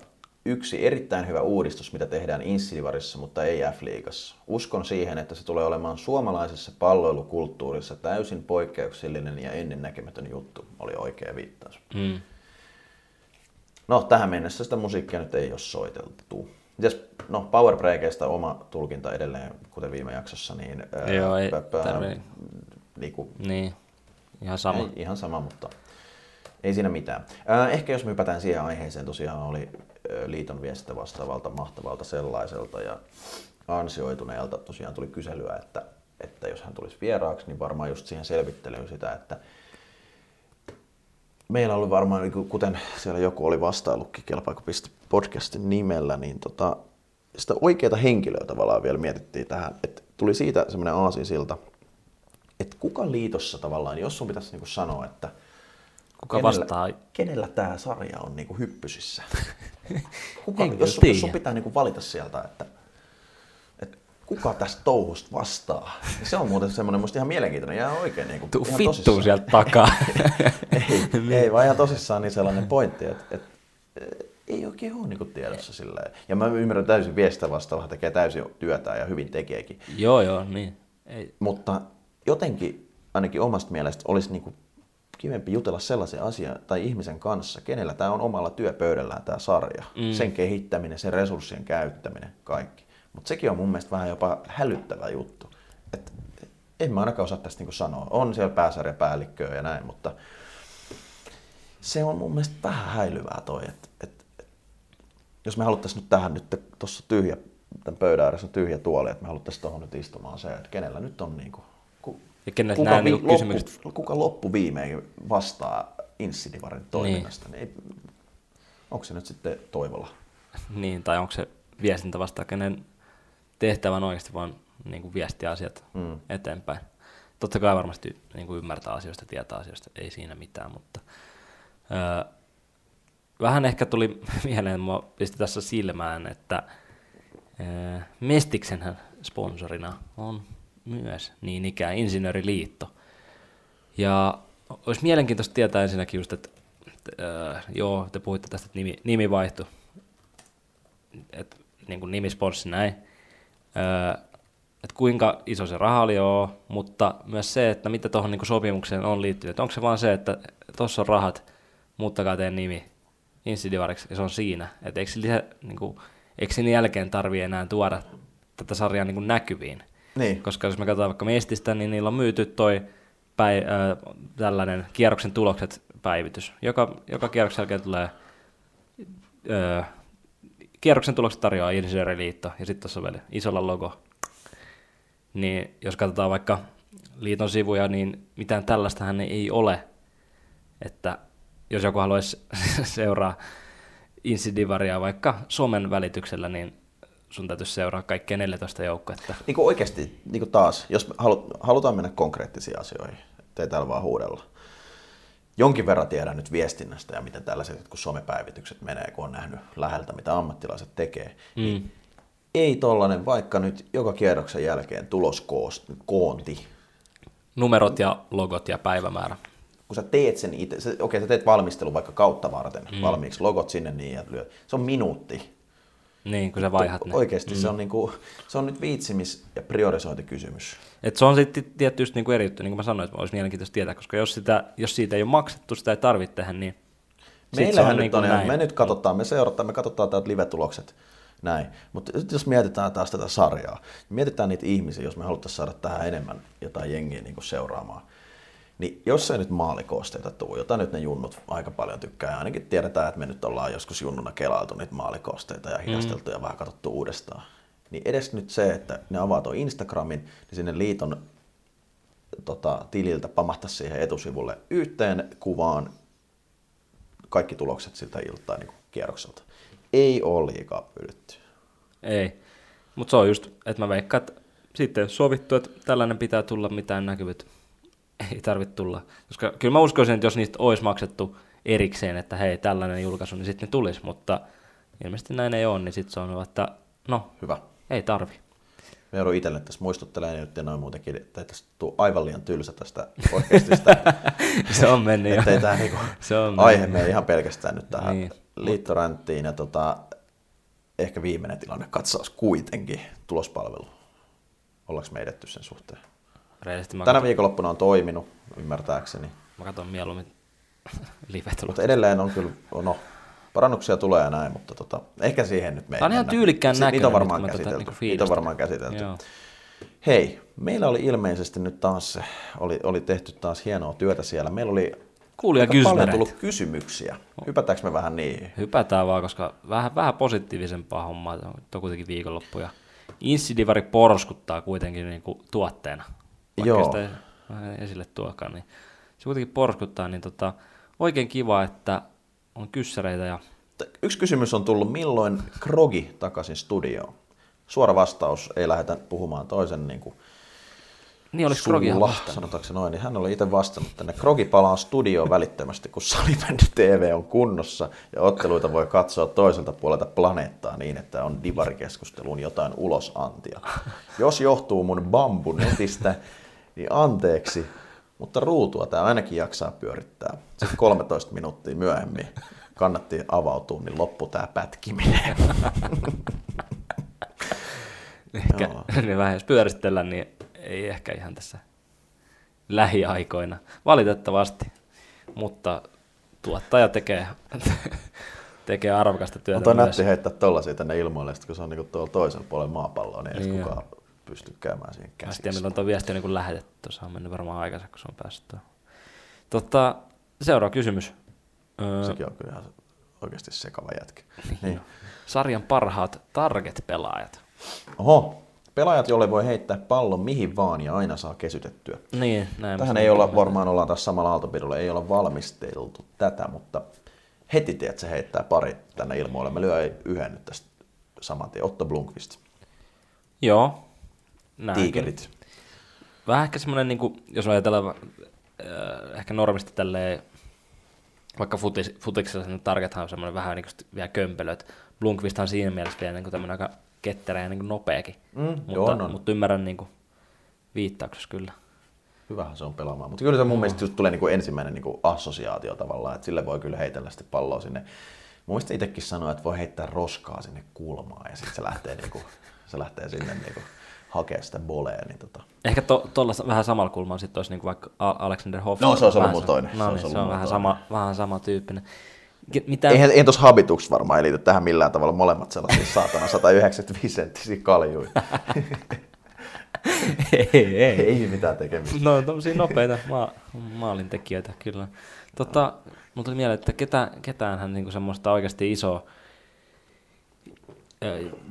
yksi erittäin hyvä uudistus, mitä tehdään Insidivarissa, mutta ei F-liigassa. Uskon siihen, että se tulee olemaan suomalaisessa palloilukulttuurissa täysin poikkeuksellinen ja ennennäkemätön juttu, oli oikea viittaus. Mm. No, tähän mennessä sitä musiikkia nyt ei ole soiteltu. Mites, no, Powerbreakeista oma tulkinta edelleen, kuten viime jaksossa, niin... ää, Joo, ei pä- pä- niinku, Niin, ihan sama. Ei, ihan sama, mutta ei siinä mitään. Ää, ehkä jos me hypätään siihen aiheeseen, tosiaan oli ö, liiton viestintä vastaavalta mahtavalta sellaiselta ja ansioituneelta tosiaan tuli kyselyä, että, että jos hän tulisi vieraaksi, niin varmaan just siihen selvittelyyn sitä, että meillä oli varmaan, niin kuten siellä joku oli vastaillutkin Kelpaako podcastin nimellä, niin tota, sitä oikeaa henkilöä tavallaan vielä mietittiin tähän, että tuli siitä semmoinen aasinsilta, että kuka liitossa tavallaan, jos sun pitäisi niin sanoa, että Kuka kenellä, vastaa? kenellä tämä sarja on niin hyppysissä? [laughs] Kuka, En jos, sun, jos sun pitää niin valita sieltä, että, että kuka tästä touhusta vastaa, niin se on muuten semmoinen musta ihan mielenkiintoinen ja oikein niin kuin, Tuu ihan vittuun sieltä takaa. [laughs] ei, [laughs] ei, vaan ihan tosissaan niin sellainen pointti, että, että ei oikein ole niin tiedossa silleen. Ja mä ymmärrän täysin viestistä vastaava, tekee täysin työtään ja hyvin tekeekin. joo, joo, niin. Ei, Mutta jotenkin ainakin omasta mielestä olisi niin kivempi jutella sellaisen asian tai ihmisen kanssa, kenellä tämä on omalla työpöydällään tämä sarja. Mm. Sen kehittäminen, sen resurssien käyttäminen, kaikki. Mutta sekin on mun mielestä vähän jopa hälyttävä juttu. Et en mä ainakaan osaa tästä niin sanoa. On siellä pääsarjapäällikköä ja näin, mutta se on mun mielestä vähän häilyvää toi, että et, et, jos me haluttaisiin nyt tähän nyt tuossa tyhjä, tämän pöydän ääressä on tyhjä tuoli, että me haluttaisiin tuohon nyt istumaan se, että kenellä nyt on niin kuin, ku, Ja kenellä kuka, nämä vi, loppu, kysymykset- kuka loppu viimein vastaa Insidivarin toiminnasta, niin. ei, onko se nyt sitten Toivola? [laughs] niin, tai onko se viestintä vasta, kenen tehtävä on oikeasti vaan niin kuin viestiä asiat Mm. eteenpäin. Totta kai varmasti niin kuin ymmärtää asioista, tietää asioista, ei siinä mitään, mutta öö, vähän ehkä tuli [laughs] mieleen, mua pisti tässä silmään, että öö, Mestiksenhän sponsorina on myös niin ikään Insinööriliitto. Ja olisi mielenkiintoista tietää ensinnäkin just, että öö, joo, te puhuitte tästä, että nimi, nimi vaihtui, että niin kuin nimisponssi näin, öö, että kuinka iso se raha oli, joo, mutta myös se, että mitä tuohon niin sopimukseen on liittynyt. Onko se vaan se, että tuossa on rahat, muuttakaa teidän nimi Insidivariksi, ja se on siinä. Että eikö, lisä, niin kuin, eikö sen jälkeen tarvii enää tuoda tätä sarjaa niin näkyviin? Niin. Koska jos me katsotaan vaikka Mestistä, niin niillä on myyty toi päi, äh, tällainen kierroksen tulokset päivitys. Joka, joka kierroksen jälkeen tulee äh, kierroksen tulokset tarjoaa Insinööriliitto ja sitten tuossa on vielä isolla logo. Niin jos katsotaan vaikka liiton sivuja, niin mitään tällaistahan ei ole. Että jos joku haluaisi [laughs] seuraa Insidivaria vaikka somen välityksellä, niin sun täytyisi seuraa kaikkia 14 joukkuetta. Niin kuin oikeasti niin kuin taas, jos halu, halutaan mennä konkreettisiin asioihin, ettei täällä vaan huudella. Jonkin verran tiedän nyt viestinnästä ja miten tällaiset kun somepäivitykset menee, kun on nähnyt läheltä, mitä ammattilaiset tekee. Mm. Niin ei tollanen, vaikka nyt joka kierroksen jälkeen tuloskoonti, Numerot ja logot ja päivämäärä. kun sä teet sen itse, okei sä teet valmistelun vaikka kautta varten, mm. valmiiksi logot sinne niin ja lyöt. Se on minuutti. Niin, kun sä vaihat ne. Oikeasti mm. se, on niinku, se on nyt viitsimis- ja priorisointikysymys. Et se on sitten tietysti niinku eri juttu, niin kuin mä sanoin, että olisi mielenkiintoista tietää, koska jos, sitä, jos siitä ei ole maksettu, sitä ei tarvitse tehdä, niin Meillähän on nyt niinku on, ihan- näin. me nyt katsotaan, me seurataan, me katsotaan täältä live-tulokset näin. Mutta jos mietitään taas tätä sarjaa, niin mietitään niitä ihmisiä, jos me haluttaisiin saada tähän enemmän jotain jengiä niin seuraamaan. Niin jos ei nyt maalikoosteita tule, jota nyt ne junnut aika paljon tykkää, ja ainakin tiedetään, että me nyt ollaan joskus junnuna kelailtu niitä maalikoosteita ja hidasteltu mm. ja vähän katsottu uudestaan. Niin edes nyt se, että ne avaa tuon Instagramin, niin sinne liiton tota, tililtä pamahtaa siihen etusivulle yhteen kuvaan kaikki tulokset siltä iltaa niin kierrokselta. Ei ole liikaa pyydetty. Ei. Mutta se on just, että mä veikkaan, että sitten jos sovittu, että tällainen pitää tulla, mitään näkyvät [laughs] ei tarvitse tulla. Koska kyllä mä uskoisin, että jos niistä olisi maksettu erikseen, että hei, tällainen julkaisu, niin sitten ne tulisi, mutta ilmeisesti näin ei ole, niin sitten se on, että no, Hyvä. ei tarvi. Me joudun itselle tässä muistuttelemaan nyt ja noin muutenkin, että ei tästä tule aivan liian tylsä tästä podcastista. [laughs] se on mennyt jo. että tämä niinku [laughs] Se on aihe mene ihan pelkästään nyt tähän Niin. niin. liittoränttiin. Ja tota, ehkä viimeinen tilanne katsaus kuitenkin tulospalvelu. Ollaanko me edetty sen suhteen? Reilisti mä, Tänä katon, viikonloppuna on toiminut, ymmärtääkseni. mä katon mieluummin [laughs] live Mutta edelleen on kyllä, no, parannuksia tulee ja näin, mutta tota, ehkä siihen nyt me Tää on ihan tyylikkään Se- Niitä on näköinen varmaan käsitelty. niinku niitä on varmaan käsitelty. Joo. Hei, meillä oli ilmeisesti nyt taas oli, oli tehty taas hienoa työtä siellä. Meillä oli Kuulija paljon kysymyksiä. tullut kysymyksiä. Hypätäänkö me vähän niihin? Hypätään vaan, koska vähän, vähän positiivisempaa hommaa on on kuitenkin viikonloppu. Ja Insidivari porskuttaa kuitenkin niin kuin tuotteena. Vaikka Joo. sitä vähän esille tuokaan, niin se kuitenkin porskuttaa. Niin tota, oikein kiva, että on kyssäreitä ja Yksi kysymys on tullut, milloin Krogi takaisin studioon? Suora vastaus, ei lähdetä puhumaan toisen niin kuin niin olisi Krogia sulla, vastannut. sanotaanko noin, niin hän oli itse vastannut tänne. Krogi palaa studioon välittömästi, kun Salibändi [laughs] TV on kunnossa ja otteluita voi katsoa toiselta puolelta planeettaa niin, että on divarikeskusteluun jotain ulosantia. Jos johtuu mun bambu netistä, niin anteeksi, mutta ruutua tämä ainakin jaksaa pyörittää. Sitten 13 minuuttia myöhemmin kannatti avautua, niin loppu tämä pätkiminen. Ehkä Joo. niin vähän jos pyöristellään, niin ei ehkä ihan tässä lähiaikoina. Valitettavasti. Mutta tuottaja tekee, tekee arvokasta työtä On toi myös. nätti heittää tollasia tänne ilmoille, sit kun se on niinku tuolla toisella puolella maapalloa, niin ei Niin kukaan pysty käymään siihen Mä käsiksi. milloin tuo viesti on niin lähetetty. Tuossa on mennyt varmaan aikansa, kun se on päässyt tuohon. Tota, seuraava kysymys. Öö, Sekin on kyllä ihan oikeasti sekava jätkä. [laughs] niin. Niin. Sarjan parhaat target-pelaajat. Oho, pelaajat, jolle voi heittää pallon mihin vaan ja aina saa kesytettyä. Niin, näin. Tähän ei olla, varmaan ollaan tässä samalla aaltopidolla, ei olla valmisteltu tätä, mutta heti tiedät, se heittää pari tänne ilmoille. Mä lyön yhden nyt tästä saman tien. Otto Blunkvist, Joo. Näin. Tiikerit. Vähän ehkä semmoinen, niin kuin, jos ajatellaan äh, ehkä normisti tälleen, vaikka futis, futiksella sen targethan on semmoinen vähän niin kuin vielä kömpelö, että Blunkvist on siinä mielessä vielä niin kuin tämmöinen aika ketterä ja niin kuin nopeakin, Mm, mutta, joo, on. mutta ymmärrän niin kuin viittauksessa kyllä. Hyvähän se on pelaamaan. Mutta kyllä se mun mielestä just tulee niinku ensimmäinen niinku assosiaatio tavallaan, että sille voi kyllä heitellä sitten palloa sinne. Mun mielestä itsekin sanoo, että voi heittää roskaa sinne kulmaan ja sitten se lähtee, niinku, se lähtee sinne niinku hakemaan sitä bolea. Niin tota. Ehkä tuolla to, vähän samalla kulmalla sitten olisi niin vaikka Alexander Hoff. No, se olisi ollut Vähän mun toinen. Se No olisi niin, se on mun vähän toinen. sama, vähän sama tyyppinen. Mitä? Eihän, eihän tuossa habituks varmaan liity tähän millään tavalla molemmat sellaisia saatana 195 senttisiä kaljuja. [laughs] ei, ei. ei mitään tekemistä. No on tommosia nopeita maa, maalintekijöitä kyllä. Tota, mulla tuli mieleen, että ketä, ketäänhän niinku semmoista oikeasti isoa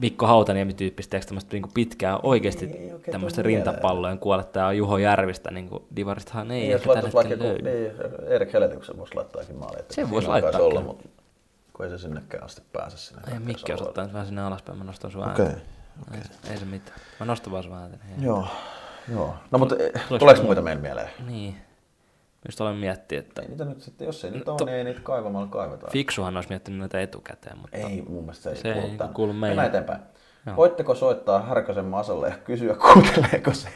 Mikko Hautaniemi-tyyppistä, eikö tämmöistä niinku pitkää oikeasti Ei oikein tämmöistä rintapallojen kuolettajaa Juho Järvistä, niin kuin Divaristahan ei Niin, jos ehkä tällä hetkellä löydy. niin, Erik Heletiksen voisi laittaakin maali. että Sen voisi laittaa olla, mutta kun ei se sinnekään asti pääse sinne. Ei Mikki osoittaa nyt vähän sinne alaspäin, mä nostan sun Okei, ääntä. Ei, se- ei se mitään. Mä nostan vaan sun ääntä. niin- Joo, joo. No mutta eh, Tuleeko muita? muita meille mieleen? Niin. Just olen miettiä, että Ei niitä nyt sitten, jos ei niitä No, ole, to- niin ei niitä kaivamalla kaiveta. fiksuhan olisi miettinyt näitä etukäteen, mutta Ei, mun mielestä se ei, Se ei kuulu kuulu meidän- Mennään eteenpäin. Joo. Voitteko soittaa Härkösen Masalle ja kysyä, [laughs] kuunteleeko se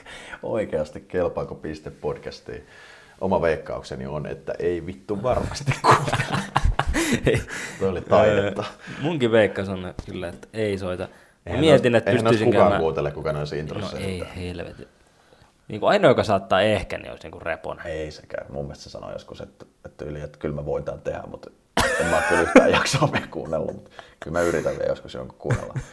oikeasti kelpaako piste podcastiin? Oma veikkaukseni on, että ei vittu varmasti kuuntele. [laughs] Toi oli taidetta. Munkin veikkaus on kyllä, että ei soita. Mä Eihän mietin, noista- että eihän noista pystyisin kukaan käymään... kuuntele, kuka noissa No introissa ei esittää. Niin kuin ainoa, joka saattaa ehkä, niin olisi niin kuin Reponen. Ei sekään. Mun mielestä se sanoi joskus, että, että yli, että kyllä me voitaan tehdä, mutta en mä kyllä yhtään [laughs] jaksoa me kuunnellut, mutta kyllä mä yritän vielä joskus jonkun kuunnella. [laughs]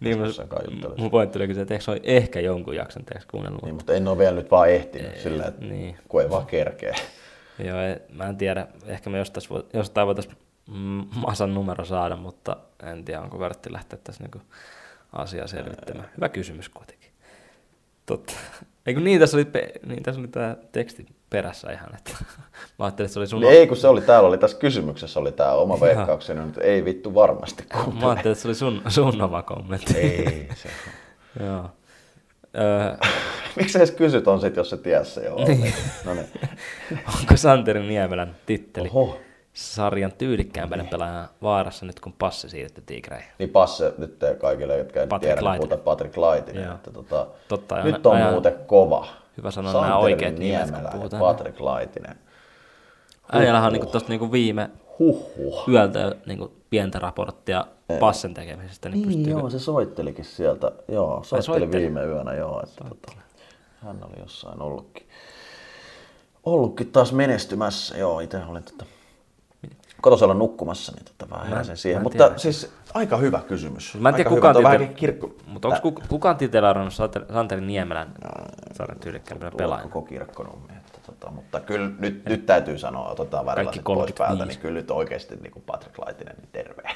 Niin, juttelet. mun pointti oli kyllä että eikö ehkä jonkun jakson teeksi kuunnellut. Niin, mutta en ole vielä nyt vaan ehtinyt sillä, että niin. kun ei vaan kerkeä. [laughs] Joo, ei, mä en tiedä. Ehkä me jostain, vo- jostain voitaisiin mm, Masan numero saada, mutta en tiedä, onko värtti lähteä tässä niinku asiaa selvittämään. Hyvä kysymys kuitenkin. Totta. Eikö niin, tässä oli, pe- niin, tässä oli tämä teksti perässä ihan, että [laughs] mä ajattelin, että se oli sun... Niin ei, kun se oli täällä, oli tässä kysymyksessä oli tämä oma veikkaukseni, että ei vittu varmasti Mä kuuntele. ajattelin, että se oli sun, sun oma kommentti. Ei, se [laughs] Joo. Öö, [laughs] Miksi sä edes kysyt on sit, jos se ties se jo? Niin. No niin. onko Santeri Niemelän titteli Oho. Sarjan tyylikkäämpänä pelaajan vaarassa nyt, kun passi siirretty Tigreihin? Niin passe nyt te kaikille, jotka ei Patrick tiedä, niin Laitinen. puhutaan Patrick Laitinen. Joo. Että tota, Totta, nyt on ajan- muuten kova. Hyvä sanoa Santeri nämä oikeat nimet, kun puhutaan. Patrick Laitinen. Äijällähän on niinku tosta niinku viime, Huhhuh. yöltä jo niin kuin, pientä raporttia passen tekemisestä, niin, Niin pystyy... joo, se soittelikin sieltä. Joo, soitteli, soitteli? viime yönä, joo. Että tota, hän oli jossain ollutkin, ollutkin taas menestymässä. Joo, itse olin tota, kotosalla nukkumassa, niin tota, vähän siihen. mä en Mutta tiedä. siis aika hyvä kysymys. Mä en tiedä kukaan hyvä. Kirkko... mutta onko ku, kukaan titelaarannut Santeri Niemelän sarjan tyylikkäämpänä Tuo pelaajana? koko kirkkonummi. Että, tota, mutta kyllä nyt, nyt täytyy sanoa, otetaan värilasit pois 35. päältä, niin kyllä nyt oikeasti niin kuin Patrick Laitinen, niin terve. [laughs]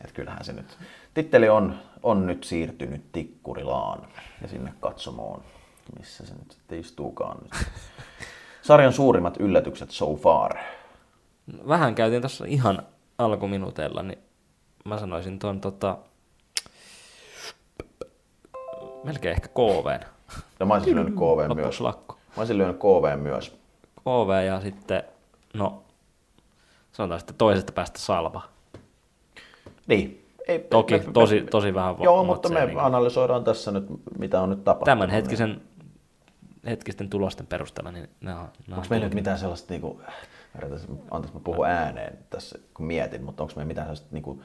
Että kyllähän se nyt, titteli on, on nyt siirtynyt Tikkurilaan ja sinne katsomoon, missä se nyt sitten istuukaan nyt. [laughs] Sarjan suurimmat yllätykset so far. Vähän käytiin tuossa ihan alkuminuuteilla, niin mä sanoisin tuon tota, melkein ehkä KVn. No mä olisin lyönyt KV myös. Lakko. Mä olisin lyönyt KV myös. KV ja sitten, no, sanotaan sitten toisesta päästä Salva. Niin. Ei, Toki me- tosi, me- tosi vähän Joo, mutta me niin analysoidaan tässä nyt, mitä on nyt tapahtunut. Tämän hetkisen, hetkisten tulosten perusteella, niin ne on, on Onko meillä nyt mitään sellaista, niinku, anteeksi mä puhun ääneen tässä kun mietin, mutta onko meillä mitään sellaista niinku,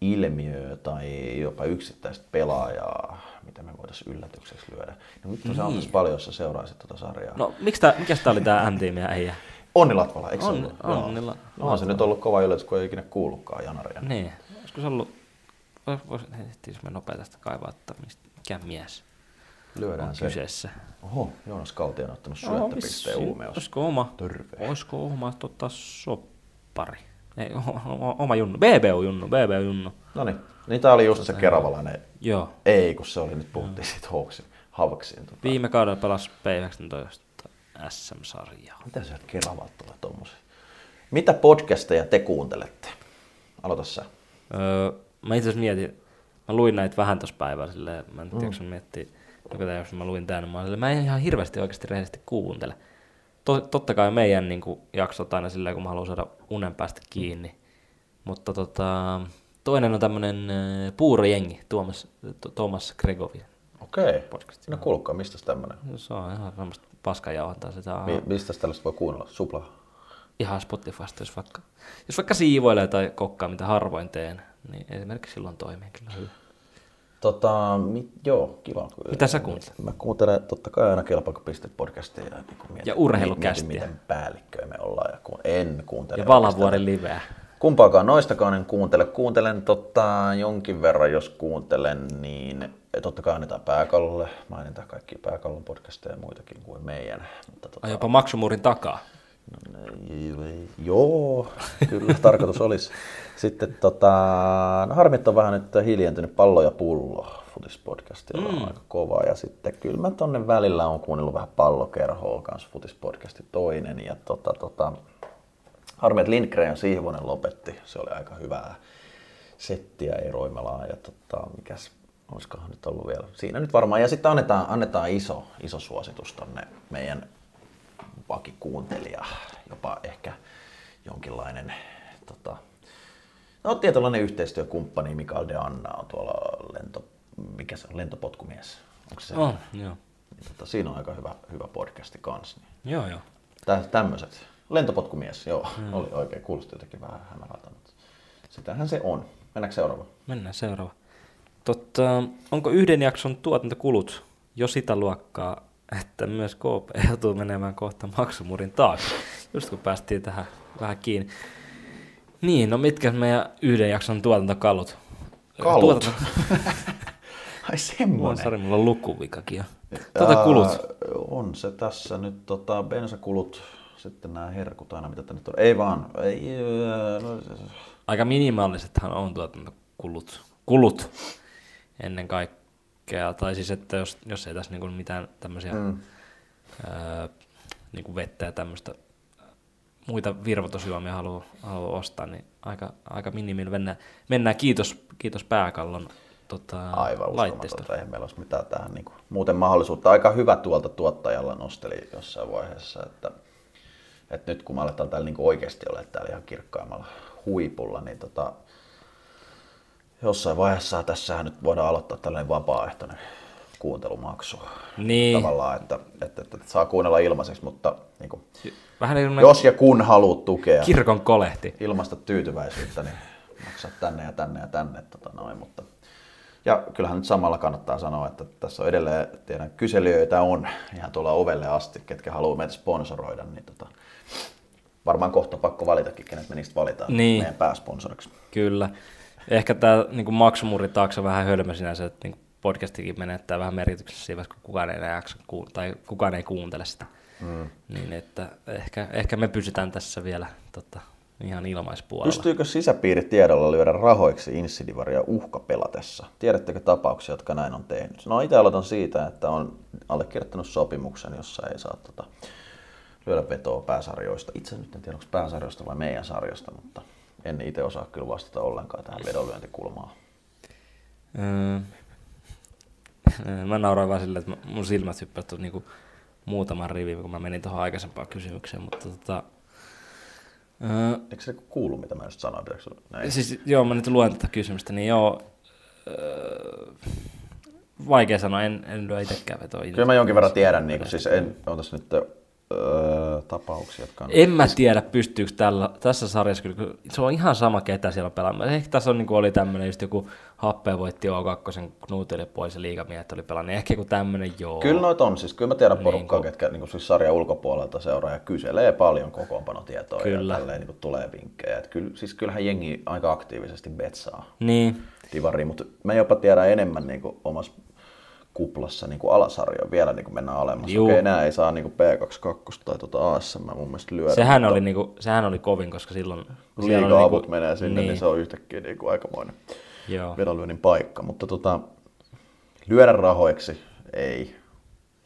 ilmiöä tai jopa yksittäistä pelaajaa, mitä me voitaisiin yllätykseksi lyödä? No vittu se on siis paljon, jos sä seuraisit tuota sarjaa. No, miksi tää, mikäs tää oli tää M-tiimiä äijä? Onni Latvala, eikö se On- ollut? Onni. La- No on se nyt ollut kova yllätys, kun ei ikinä kuullutkaan Janaria. Niin, olisiko se ollut, vois, vois, ehtiis me nopea tästä kaivaa, että mikä mies Lyödään on se. kyseessä. Oho, Joonas Kalti on ottanut syöttöpisteen uumeus. Olisiko oma, Terve. olisiko oma tota soppari? Ei, o- o- oma junnu, BBU junnu, BBU junnu. No niin, niin tää oli just se keravalainen. Joo, Ei, kun se oli nyt puhuttiin siitä Hawksin, Havaksiin. Tota. viime kaudella pelasi P19 SM-sarjaa. Mitä sieltä Keravalta tulee tommosia? Mitä podcasteja te kuuntelette? Aloita sä. Öö, mä itse asiassa mietin, mä luin näitä vähän tuossa päivällä silleen, mä en tiedä, mm. miettii, joka tämä, jos mä luin tämän, mä, silleen, mä en ihan hirveästi oikeasti rehellisesti kuuntele. Tot, totta kai meidän niin kuin, jaksot aina silleen, kun mä haluan saada unen päästä kiinni. Mutta tota, toinen on tämmönen äh, puurojengi, Tuomas, to, Thomas Gregovin. Okei. Podcast. No kuulkaa, mistä tämmönen? Se on ihan semmoista paskajauhantaa sitä. Mi- mistä tällaista voi kuunnella? Supla. ihan Spotifysta, jos vaikka, jos vaikka siivoilee tai kokkaa, mitä harvoin teen, niin esimerkiksi silloin toimii kyllä hyvin. Tota, mi- joo, kiva. Mitä sä kuuntelet? Mä kuuntelen totta kai aina Kelpako.podcastia. Ja, niin mietin, Ja urheilukästiä. mietin, miten päällikköjä me ollaan. Ja kun en kuuntele Ja Valavuoren liveä. Kumpaakaan noistakaan en kuuntele. Kuuntelen tota, jonkin verran, jos kuuntelen, niin totta kai annetaan pääkallolle. Mainitaan kaikki pääkallon podcasteja ja muitakin kuin meidän. Mutta, tota, Ai jopa maksumuurin takaa. Joo, kyllä [laughs] tarkoitus olisi. Sitten tota, no harmit on vähän nyt hiljentynyt pallo ja pullo. Futispodcastilla on aika kova. Ja sitten kyllä mä tonne välillä on kuunnellut vähän pallokerhoa kanssa Futispodcasti toinen. Ja tota, tota, harmi, että Lindgren ja Sihvonen lopetti. Se oli aika hyvää settiä Eroimelaan. Ja tota, mikäs, olisikohan nyt ollut vielä. Siinä nyt varmaan. Ja sitten annetaan, annetaan iso, iso suositus tonne meidän vakikuuntelija, jopa ehkä jonkinlainen tota, no, tietynlainen yhteistyökumppani Mikael de Anna on tuolla lento, mikä se on, lentopotkumies. Onko se? On, joo. Niin, tota, siinä on aika hyvä, hyvä podcasti kanssa. Niin. Joo, joo. Tä, tämmöiset. Lentopotkumies, joo, hmm. oli oikein, kuulosti jotenkin vähän hämärältä, mutta sitähän se on. Mennäänkö seuraava? Mennään seuraava. Totta, onko yhden jakson tuotantokulut jo sitä luokkaa, että myös KP joutuu menemään kohta maksumurin taakse, just kun päästiin tähän vähän kiinni. Niin, no mitkä meidän yhden jakson tuotantokalut? Kalut? Tuotanto... [laughs] Ai Mulla, semmonen. sori, mulla on lukuvikakin jo. Tuota kulut. Ää, on se tässä nyt tota, bensakulut, sitten nämä herkut aina, mitä tänne on. Ei vaan, ei, no, Aika minimaalisethan on tuotantokulut. Kulut ennen kaikkea. Tai siis, että jos, jos ei tässä niinku mitään tämmöisiä mm. öö, niinku vettä ja tämmöistä muita virvoitusjuomia halua, halua ostaa, niin aika, aika minimillä mennään. mennään. Kiitos, kiitos pääkallon tota, aivan uskomatonta. Eihän meillä olisi mitään tähän niin kuin, muuten mahdollisuutta. Aika hyvä tuolta tuottajalla nosteli jossain vaiheessa, että, että nyt kun me aletaan täällä niin kuin oikeasti olla täällä ihan kirkkaimmalla huipulla, niin tota, jossain vaiheessa tässähän nyt voidaan aloittaa tällainen vapaaehtoinen kuuntelumaksu. Niin. Tavallaan, että, että, että, että saa kuunnella ilmaiseksi, mutta niin kuin, Vähän niin kuin jos ja kun haluat tukea kirkon kolehti. ilmaista tyytyväisyyttä, niin maksaa tänne ja tänne ja tänne. Tota noin, mutta ja kyllähän nyt samalla kannattaa sanoa, että tässä on edelleen, tiedän, kyselijöitä on ihan tuolla ovelle asti, ketkä haluaa meitä sponsoroida, niin tota, varmaan kohta pakko valitakin, kenet me niistä valitaan Niin. meidän pääsponsoriksi. Kyllä. Ehkä tämä niin maksumuuri taakse on vähän hölmö sinänsä, että niin podcastikin menettää vähän merkityksessä siinä vaiheessa, kun kukaan ei, enää jaksa, tai kukaan ei kuuntele sitä. Mm. Niin että ehkä, ehkä me pysytään tässä vielä tota, ihan ilmaispuolella. Pystyykö sisäpiiritiedolla lyödä rahoiksi Insidivaria uhkapelatessa? Tiedättekö tapauksia, jotka näin on tehnyt? No itse aloitan siitä, että on allekirjoittanut sopimuksen, jossa ei saa tota, lyödä vetoa pääsarjoista. Itse nyt en tiedä, onko pääsarjoista vai meidän sarjosta, mutta en itse osaa kyllä vastata ollenkaan tähän vedonlyöntikulmaan. Öö, [laughs] mä nauroin vaan silleen, että mun silmät hyppäsivät niinku muutaman rivin, kun mä menin tuohon aikaisempaan kysymykseen, mutta tota, öö, Eikö se kuulu, mitä mä just sanoin? Pitääkö sulla- Näin. Siis joo, mä nyt luen tätä kysymystä, niin joo, öö, vaikea sanoa, en, en lyö itsekään vetoa. Kyllä mä jonkin verran tiedän, niin kuin, siis en, on tässä nyt öö, tapauksia, jotka on... En mä tiedä, pystyykö tällä, tässä sarjassa, kyllä, se on ihan sama, ketä siellä on pelannut. Ehkä tässä on, niin kuin oli tämmöinen, just joku Happe voitti O2, Knutille pois ja liigamiehet oli pelannut. Ehkä joku tämmöinen, joo. Kyllä noita on, siis kyllä mä tiedän porukkaa, Niin ketkä niin siis sarjan ulkopuolelta seuraa ja kyselee paljon kokoonpanotietoa Kyllä. ja tälleen niin tulee vinkkejä. Et kyllä, siis kyllähän jengi aika aktiivisesti betsaa Niin, divariin, mutta mä jopa tiedän enemmän niin kuin omassa kuplassa niin kuin alasarjoja vielä niin kuin mennään alemmas. Juu. Okei, enää ei saa niin kuin P22 tai tuota ASM mun mielestä lyödä. sehän mutta oli, niinku, sehän oli kovin, koska silloin... kun oli avut niinku- menee sinne, niin. niin se on yhtäkkiä niin kuin aikamoinen Joo. vedonlyönnin paikka. Mutta tota, lyödä rahoiksi ei,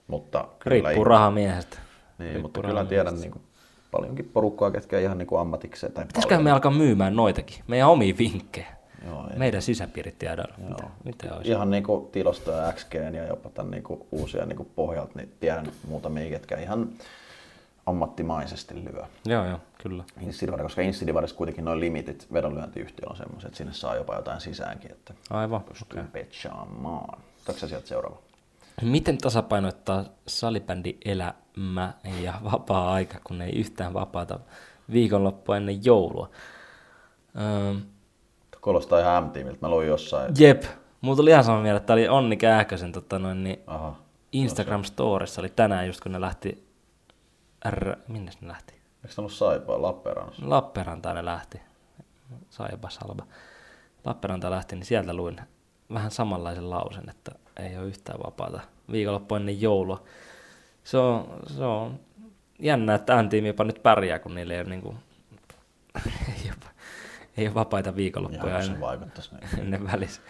mutta kyllä Riippuu ihan- rahamiehestä. Niin, Riippuu mutta kyllä tiedän niin kuin, paljonkin porukkaa, ketkä ihan niin kuin ammatikseen. Tai Pitäisiköhän me alkaa myymään noitakin? Meidän omia vinkkejä. Joo, ei. Meidän sisäpiiritiedoilla. Mitä, mitä olisi? Ihan niin kuin tilastoja XG ja jopa tämän niin kuin uusia niin kuin pohjalta, niin tiedän muutamia, ketkä ihan ammattimaisesti lyö. Joo, joo, kyllä. Insidivari, koska Insidivarissa kuitenkin noin limitit vedonlyöntiyhtiö on semmoiset, että sinne saa jopa jotain sisäänkin, että Aivan. pystyy okay. petsaamaan. Otatko sieltä seuraava? Miten tasapainoittaa salibändi elämä ja vapaa-aika, kun ei yhtään vapaata viikonloppua ennen joulua? Öö, Kuulostaa ihan M-tiimiltä, mä luin jossain. jep, mulla tuli ihan sama mieltä, että tämä oli Onni Kääkösen tota noin, niin Aha. Instagram Storissa oli tänään just kun ne lähti, R, minne ne lähti? Eikö se ollut Saipaa Lappeenrannassa? Lappeenrantaan ne lähti, Saipa Salba. Lappeenranta lähti, niin sieltä luin vähän samanlaisen lausen, että ei ole yhtään vapaata viikonloppu ennen joulua. Se on, se on jännä, että tämän tiimi jopa nyt pärjää, kun niillä ei ole, niin kuin, ei [laughs] ole, ei ole vapaita viikonloppuja Ihan se ennen, vaikuttaisi [laughs] ennen välissä,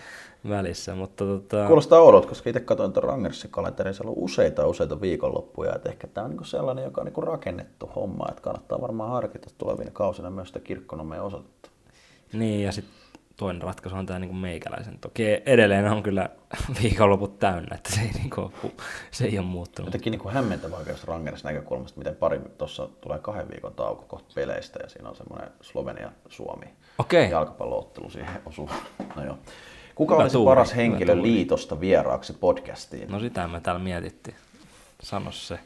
välissä. Mutta tota, Kuulostaa oudolta, koska itse katsoin tuon Rangersin kalenterin, siellä on useita useita viikonloppuja, että ehkä tämä on niinku sellainen, joka on niinku rakennettu homma, että kannattaa varmaan harkita tulevina kausina myös sitä kirkkonomeen osoitetta. Niin, ja sitten toinen ratkaisu on tämä niinku meikäläisen. Toki edelleen on kyllä [laughs] viikonloput täynnä, että se ei, niinku, se ei ole muuttunut. Jotenkin niinku hämmentävää oikeasti Rangersin näkökulmasta, miten pari tuossa tulee kahden viikon tauko kohta peleistä ja siinä on semmoinen Slovenia-Suomi Okei. jalkapalloottelu siihen [laughs] osuu. No joo. Kuka Hyvä olisi tuuri, paras henkilö tuuri. liitosta vieraaksi podcastiin? No sitä me täällä mietittiin. Sano se.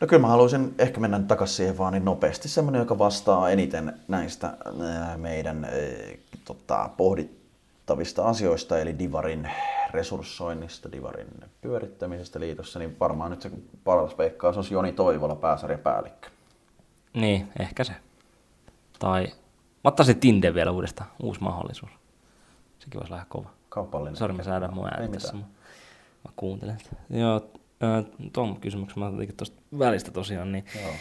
No kyllä mä haluaisin ehkä mennä takaisin siihen vaan niin nopeasti. Semmoinen, joka vastaa eniten näistä ää, meidän ää, tota, pohdittavista asioista, eli Divarin resurssoinnista, Divarin pyörittämisestä liitossa, niin varmaan nyt se paras veikkaus olisi Joni Toivola, pääsarjapäällikkö. Niin, ehkä se. Tai mä ottaisin Tinde vielä uudestaan. Uusi mahdollisuus. Sekin voisi olla kova. Kaupallinen. Sori, mä säädän mun ääni tässä. Mä, mä kuuntelen sitä. Joo, tuon kysymyksen mä otin tuosta välistä tosiaan. Niin Joo.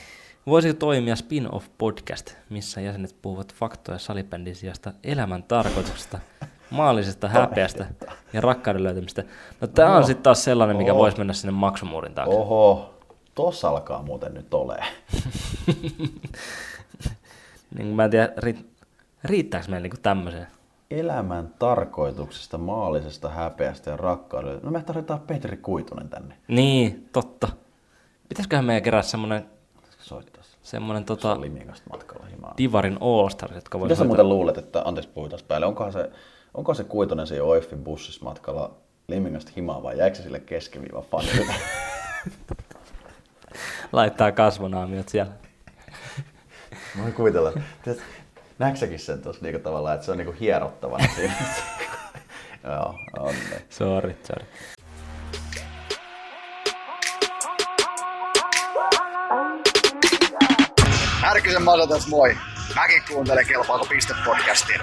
Voisiko toimia spin-off podcast, missä jäsenet puhuvat faktoja salibändin sijasta elämän tarkoituksesta, [laughs] maallisesta häpeästä ja rakkauden löytämistä? No tää on Oho. sitten taas sellainen, mikä Oho. voisi mennä sinne maksumuurin taakse. Oho, tossa alkaa muuten nyt ole. [laughs] Niin mä en tiedä, riitt- riittääkö meillä niinku tämmöiseen? Elämän tarkoituksesta, maallisesta häpeästä ja rakkaudesta. No me tarvitaan Petri Kuitunen tänne. Niin, totta. Pitäisiköhän meidän kerää semmonen, Semmonen Tota... Limikasta matkalla himaan. Divarin All-Stars, jotka voi Mitä sä muuten luulet, että, anteeksi puhutaan päälle, onkohan se, onko se Kuitonen siinä OIFin bussissa matkalla Limingasta himaa vai jäikö se sille keskiviivan fanille? [laughs] Laittaa kasvonaamiot siellä. [laughs] Mä voin kuvitella, että näetkö säkin sen tuossa niinku tavallaan, että se on niinku hierottavana siinä. [laughs] Joo, on ne. Sorry, sorry. Härkysen Masa tässä moi. Mäkin kuuntelen Kelpaako piste podcastia.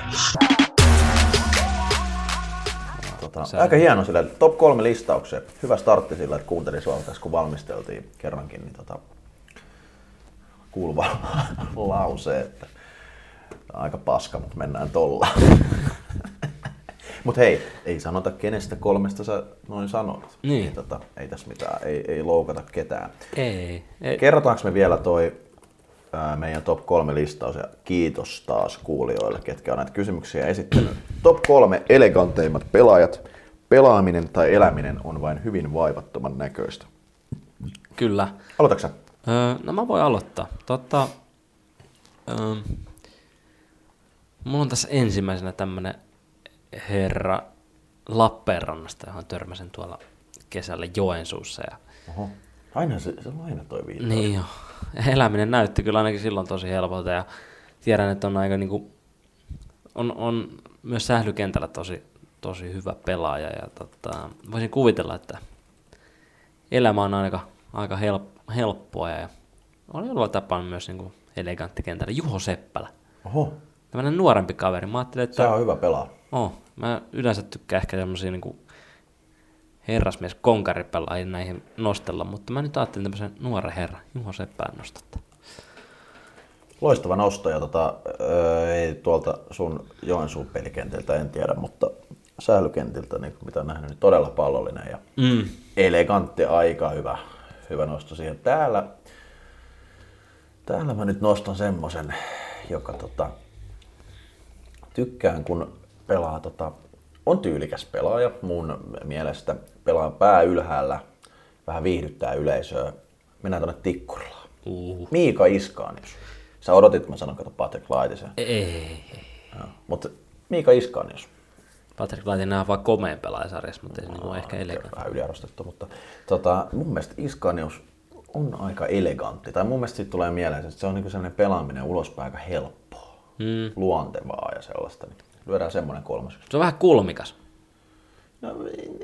Tota, Se- aika hieno sillä, top kolme listaukseen. Hyvä startti sillä, että kuuntelin sua tässä kun valmisteltiin kerrankin, niin tota, kuuluva [laughs] lause, että aika paska, mutta mennään tolla. [laughs] Mutta hei, ei sanota kenestä kolmesta sä noin sanot. Niin. tota, ei tässä mitään, ei, ei loukata ketään. Ei, ei. Kerrotaanko me vielä toi meidän top kolme listaus ja kiitos taas kuulijoille, ketkä on näitä kysymyksiä esittänyt. Top kolme eleganteimmat pelaajat. Pelaaminen tai eläminen on vain hyvin vaivattoman näköistä. Kyllä. Aloitatko sä? Öö, no mä voin aloittaa. Totta, öö, mulla on tässä ensimmäisenä tämmönen herra Lappeenrannasta, johon törmäsin tuolla kesällä Joensuussa. Ja, Oho. Aina se, se on aina toi viitta. niin jo. [laughs] Eläminen näytti kyllä ainakin silloin tosi helpolta ja tiedän, että on aika niinku, on, on myös sählykentällä tosi, tosi hyvä pelaaja ja tota, voisin kuvitella, että elämä on aika, aika help, helppoa ja oli jollain tapaa myös niinku elegantti kentällä. Juho Seppälä, Oho, tämmöinen nuorempi kaveri. Mä ajattelin, että se on hyvä pelaa. Oh, mä yleensä tykkään ehkä semmosia niinku herrasmies konkaripelaajia näihin nostella, mutta mä nyt ajattelin tämmöisen nuoren herran, Juho Seppään nostattaa. Loistava nosto ja tota, ei tuolta sun Joensuun pelikentiltä en tiedä, mutta sählykentiltä, niin mitä on nähnyt, niin todella pallollinen ja Mm. elegantti, aika hyvä, hyvä nosto siihen. Täällä, täällä mä nyt nostan semmosen, joka tota, tykkään kun pelaa, tota, on tyylikäs pelaaja mun mielestä, pelaa pää ylhäällä, vähän viihdyttää yleisöä. Mennään tonne Tikkurilaan. Uh. Miika Iskaanius. Sä odotit, että mä sanon, kato Patrick Laitisen. Ei, ei. Mutta Miika Iskaanius. Patrick Laitinen on vaan komeen pelaajasarjassa, mutta se niinku ehkä elegantti. vähän yliarvostettu, mutta tota, mun mielestä Iskanius on aika elegantti. Tai mun mielestä siitä tulee mieleen, että se on niinku sellainen pelaaminen ulospäin aika helppoa, Mm. luontevaa ja sellaista. Niin lyödään semmoinen kolmas. Se on vähän kulmikas. No, niin,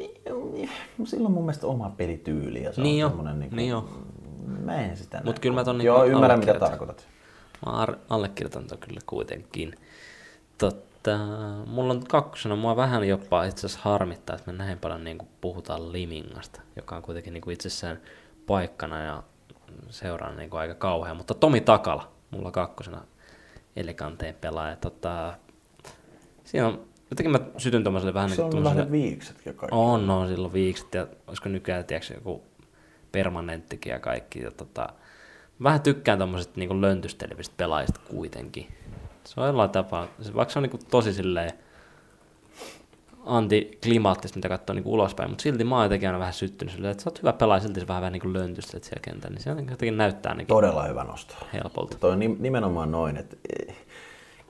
niin, silloin mun mielestä oma pelityyli ja se Niin on semmoinen niinku, niin jo. Mä en sitä Mut kyllä mä ton niinku Joo, ymmärrän mitä tarkoitat. Mä ar- allekirjoitan ton kyllä kuitenkin. Totta, mulla on kakkosena, mua vähän jopa itse asiassa harmittaa, että me näin paljon niin puhutaan Limingasta, joka on kuitenkin niin itsessään paikkana ja seuraan niin aika kauhean. Mutta Tomi Takala, mulla kakkosena eleganteen pelaaja. Tota, siinä on, jotenkin mä sytyn tuommoiselle vähän Se niin on kuin vähän viikset ja kaikki. on, on silloin viikset ja olisiko nykyään tiedätkö, joku permanenttikin ja kaikki. Ja tota, vähän tykkään tuommoisesta niin löntystelevistä pelaajista kuitenkin. Se on jollain tapaa, se, vaikka se on niin tosi silleen antiklimaattista, mitä katsoo niin ulospäin, mutta silti mä oon jotenkin aina vähän syttynyt silleen, että sä oot hyvä pelaaja, silti se vähän, vähän niin löntystelet siellä kentällä, niin se jotenkin näyttää niin Todella hyvä nosto. helpolta. Toi on ni- nimenomaan noin, että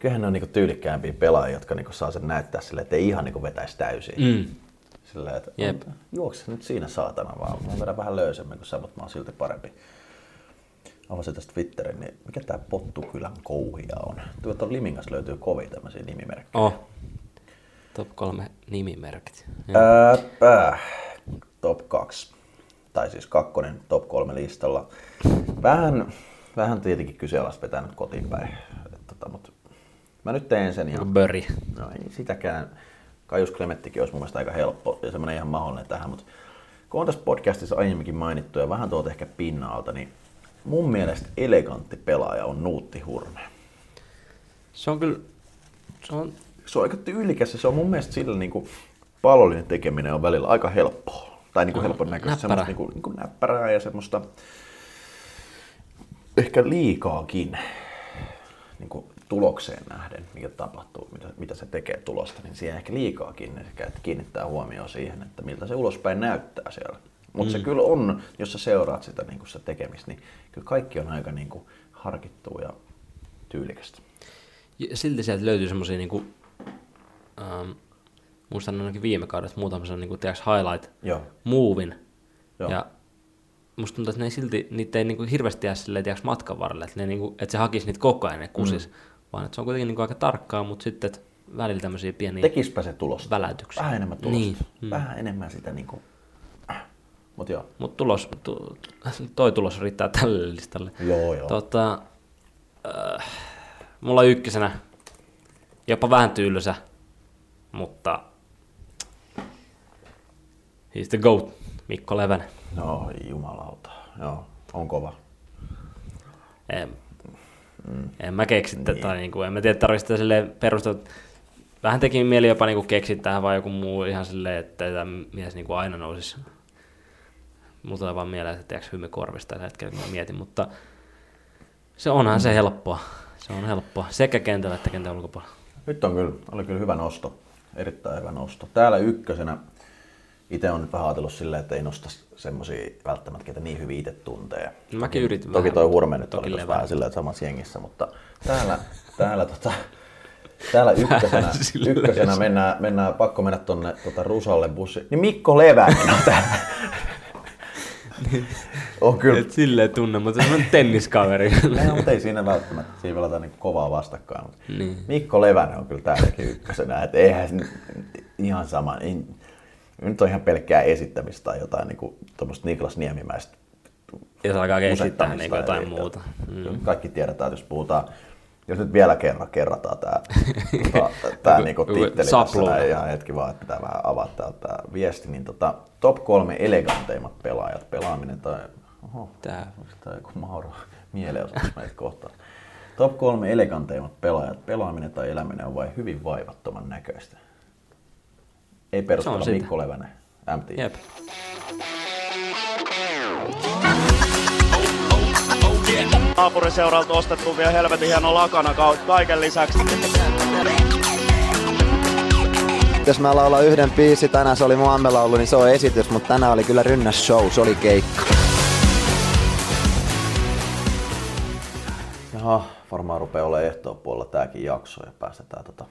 kyllähän ne on niinku tyylikkäämpiä pelaajia, jotka niinku saa sen näyttää silleen, että ei ihan niinku vetäisi täysin. Mm. Silleen, että Jep. juokse nyt siinä saatana vaan. Mä vedän vähän löysemmin kuin sä, mutta mä oon silti parempi. Avasin tästä Twitterin, niin mikä tää Pottukylän kouhia on? Tuolta Limingasta löytyy kovia tämmöisiä nimimerkkejä. Oh. Top kolme nimimerkit. Ää. Top 2. Tai siis kakkonen top 3 listalla. Vähän, vähän tietenkin kyseenalaista vetää nyt kotiin päin. Mä nyt teen sen ja Böri. no ei sitäkään. Kaius Klemettikin olisi mun mielestä aika helppo ja semmoinen ihan mahdollinen tähän, mutta kun on tässä podcastissa aiemminkin mainittu ja vähän tuolta ehkä pinnalta, niin mun mielestä elegantti pelaaja on Nuutti Hurme. Se on kyllä, se on se on aika tyylikäs ja se on mun mielestä sillä niin kuin pallollinen tekeminen on välillä aika helppoa. Tai niin kuin helpon näköistä, näppärää. semmoista niin kuin, niin kuin näppärää ja semmoista ehkä liikaakin niin kuin tulokseen nähden, mikä tapahtuu, mitä, mitä se tekee tulosta, niin siihen ehkä liikaakin ehkä, että kiinnittää huomioon siihen, että miltä se ulospäin näyttää siellä. Mutta mm. se kyllä on, jos sä seuraat sitä, niin kuin sitä tekemistä, niin kyllä kaikki on aika niin kuin harkittua ja tyylikästä. Silti sieltä löytyy semmoisia niinku, ähm, muistan ainakin viime kaudesta muutaman niin kuin, tiedätkö, highlight Joo. movin. Joo. Ja musta tuntuu, että ne ei silti, niitä ei niin kuin, hirveästi jää silleen, tiedätkö, matkan varrelle, että, ne, niin kuin, että se hakisi niitä koko ajan ne kusis, mm. Vaan että se on kuitenkin niin kuin, aika tarkkaa, mutta sitten että välillä tämmöisiä pieniä Tekispä se tulosta. väläytyksiä. Vähän enemmän tulosta. Niin. Mm. Vähän enemmän sitä niinku... Mut joo. Mutta tulos, tu, toi tulos riittää tälle listalle. Joo, joo. Tota, äh, mulla on ykkösenä jopa vähän tylsä, mutta he's the GOAT, Mikko Levänen. No jumalauta. Joo, on kova. En, mm. en mä keksi niin. tätä, niin kuin, en mä tiedä tarvitsi sitä silleen perustella. Vähän teki mieli jopa niin keksiä tähän vai joku muu ihan silleen, että tämä mies niin kuin aina nousisi. Mulla tulee vaan mieleen, että tiedätkö hymy korvista tällä hetkellä, kun mä mietin, mutta se onhan se helppoa. Se on helppoa sekä kentällä että kentän ulkopuolella. Nyt on kyllä, oli kyllä hyvä nosto. Erittäin hyvä nosto. Täällä ykkösenä itse on nyt vähän ajatellut silleen, että ei nosta semmosia välttämättä, ketä niin hyvin itse tuntee. No mäkin yritin Toki vähän, toi Hurme nyt oli levää. vähän silleen, että samassa jengissä, mutta täällä, täällä, tota, täällä [laughs] ykkösenä, ykkösenä se. mennään, mennään, pakko mennä tonne tota Rusalle bussi. Niin Mikko Levänen on täällä. [laughs] on kyllä. Et silleen tunne, mutta se on tenniskaveri. [laughs] Ei, mutta ei siinä välttämättä, siinä pelataan niin kovaa vastakkain. Mutta Niin. Mikko Levänen on kyllä täälläkin ykkösenä, että eihän ihan sama. Ei, nyt on ihan pelkkää esittämistä tai jotain niin kuin, Niklas Niemimäistä ja se alkaa musettamista, niin jotain eli- muuta. Mm. Kaikki tiedetään, että jos puhutaan, jos nyt vielä kerran kerrataan tämä, tota, tämä niinku titteli tässä sapluuna. näin, ihan hetki vaan, että pitää vähän avata täältä tämä viesti, niin tota, top kolme eleganteimmat pelaajat, pelaaminen tai, oho, Tää. tämä joku Mauro mielenosoitus meitä kohtaan. Top kolme eleganteimmat pelaajat, pelaaminen tai eläminen on vain hyvin vaivattoman näköistä. Ei perustella. Mikko Levänen, MT. Jep. naapuriseuralta ostettu vielä helvetin hieno lakana ka- kaiken lisäksi. Jos mä laulan yhden biisi, tänään se oli mun ammelaulu, niin se on esitys, mutta tänään oli kyllä rynnäs show, se oli keikka. Jaha, varmaan rupeaa olemaan ehtoon puolella tääkin jakso ja päästetään tota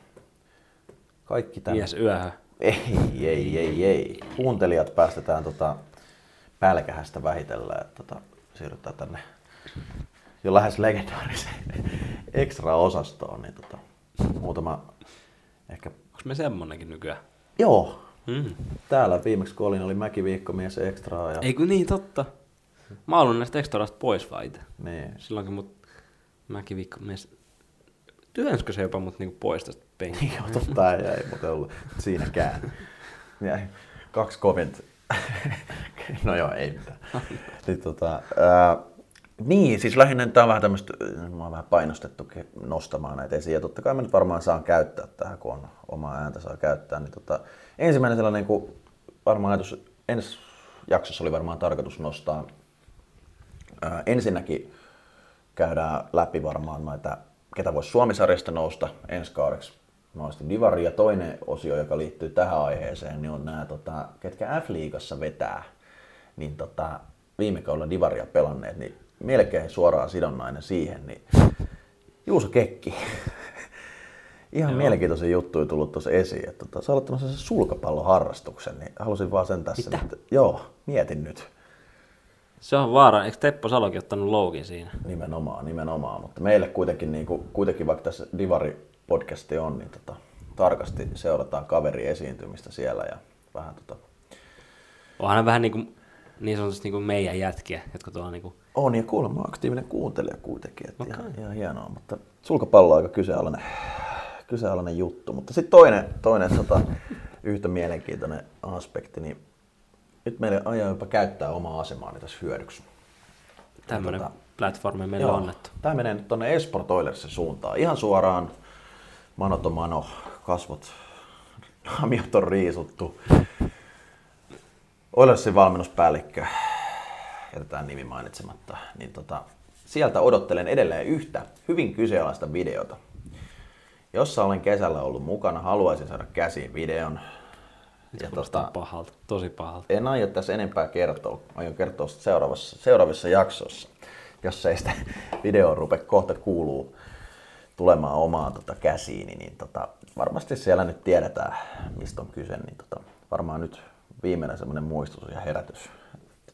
kaikki tänne. Mies yöhön. Ei, ei, ei, ei. Kuuntelijat päästetään tota pälkähästä vähitellen, että tota, siirrytään tänne jo lähes legendaariseen extra-osastoon, niin tota, muutama ehkä... Onko me semmonenkin nykyään? Joo, Mm. täällä viimeksi kun olin, oli Mäkiviikkomies extraa ja... Ei kun niin, totta. Mä oon ollut näistä ekstrasta pois vai itse. Niin. Silloin kun mut mäkiviikko mies... Työnskö se jopa mut niinku pois tästä penkistä? Joo, totta ei, ei muuten ollut siinäkään. Jäi kaksi kovinta. [laughs] no joo, ei mitään. Niin, tota, ää, niin, siis lähinnä tämä on vähän tämmöistä, mä oon vähän painostettu nostamaan näitä esiin. Ja totta kai mä nyt varmaan saan käyttää tähän, kun on omaa ääntä saa käyttää. Niin tota, ensimmäinen sellainen, kun varmaan ajatus, ensi jaksossa oli varmaan tarkoitus nostaa. Ää, ensinnäkin käydään läpi varmaan näitä, ketä voisi Suomisarjasta nousta ensi kaudeksi mahdollisesti Divari. Ja toinen osio, joka liittyy tähän aiheeseen, niin on nämä, tota, ketkä F-liigassa vetää. Niin tota, viime kaudella Divaria pelanneet, niin melkein suoraan sidonnainen siihen, niin Juuso Kekki. [laughs] Ihan Joo. mielenkiintoisia juttuja tullut tuossa esiin. Että tota, sä olet aloittanut sen sulkapalloharrastuksen, niin halusin vaan sen tässä Mitä? nyt. Joo, mietin nyt. Se on vaara. Eikö Teppo Salokin ottanut loukin siinä? Nimenomaan, nimenomaan. Mutta meille kuitenkin, niin kuin, kuitenkin vaikka tässä Divari-podcasti on, niin tota, tarkasti seurataan kaveri esiintymistä siellä ja vähän tota, Onhan hän vähän niinku, niin sanotusti niinku meidän jätkiä, jotka tuolla niinku... on ja kuulemma aktiivinen kuuntelija kuitenkin. Että Okei. ihan, ihan, hienoa, mutta sulkapallo on aika kyseenalainen, kyseenalainen juttu. Mutta sitten toinen, toinen tota, yhtä mielenkiintoinen aspekti, niin nyt meille ajan jopa käyttää omaa asemaani tässä hyödyksi. Tämmönen Tota, platformi meille on annettu. Tämä menee nyt tuonne Esport Oilersin suuntaan. Ihan suoraan mano to mano, kasvot, naamiot on riisuttu. Oilersin valmennuspäällikkö, jätetään nimi mainitsematta, niin tota, sieltä odottelen edelleen yhtä hyvin kyseenalaista videota, jossa olen kesällä ollut mukana. Haluaisin saada käsiin videon. Ja tota, pahalta, tosi pahalta. en aio tässä enempää kertoa. Aion kertoa seuraavassa, seuraavissa jaksoissa, jos ei sitä [laughs] videoa rupe kohta kuuluu. tulemaan omaan tota, käsiini, niin tota, varmasti siellä nyt tiedetään, mistä on kyse, niin tota, varmaan nyt viimeinen semmoinen muistutus ja herätys.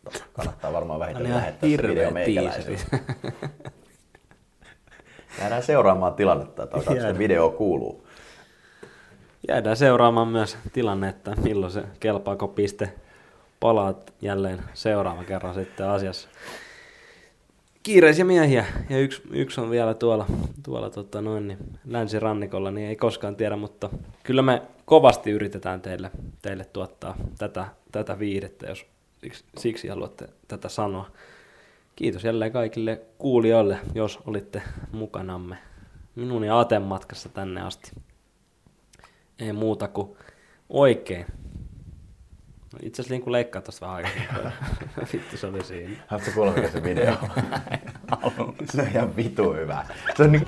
Tota, kannattaa varmaan vähintään lähettää se video meikäläiselle. Jäädään [laughs] seuraamaan tilannetta, että alkaako se video kuuluu. Jäädään seuraamaan myös tilannetta, milloin se kelpaako piste palaat jälleen seuraava kerran sitten asiassa. Kiireisiä miehiä ja yksi, yksi on vielä tuolla, tuolla tota noin, niin länsirannikolla, niin ei koskaan tiedä, mutta kyllä me kovasti yritetään teille, teille tuottaa tätä, tätä viihdettä, jos siksi, siksi haluatte tätä sanoa. Kiitos jälleen kaikille kuulijoille, jos olitte mukanamme minun ja Aten matkassa tänne asti. Ei muuta kuin oikein. No itse asiassa niin leikkaa tuosta vähän aikaa. [laughs] Vittu se oli siinä. Haluatko kuulla, mikä se video on? [laughs] se on ihan vitu hyvä. Se on niin...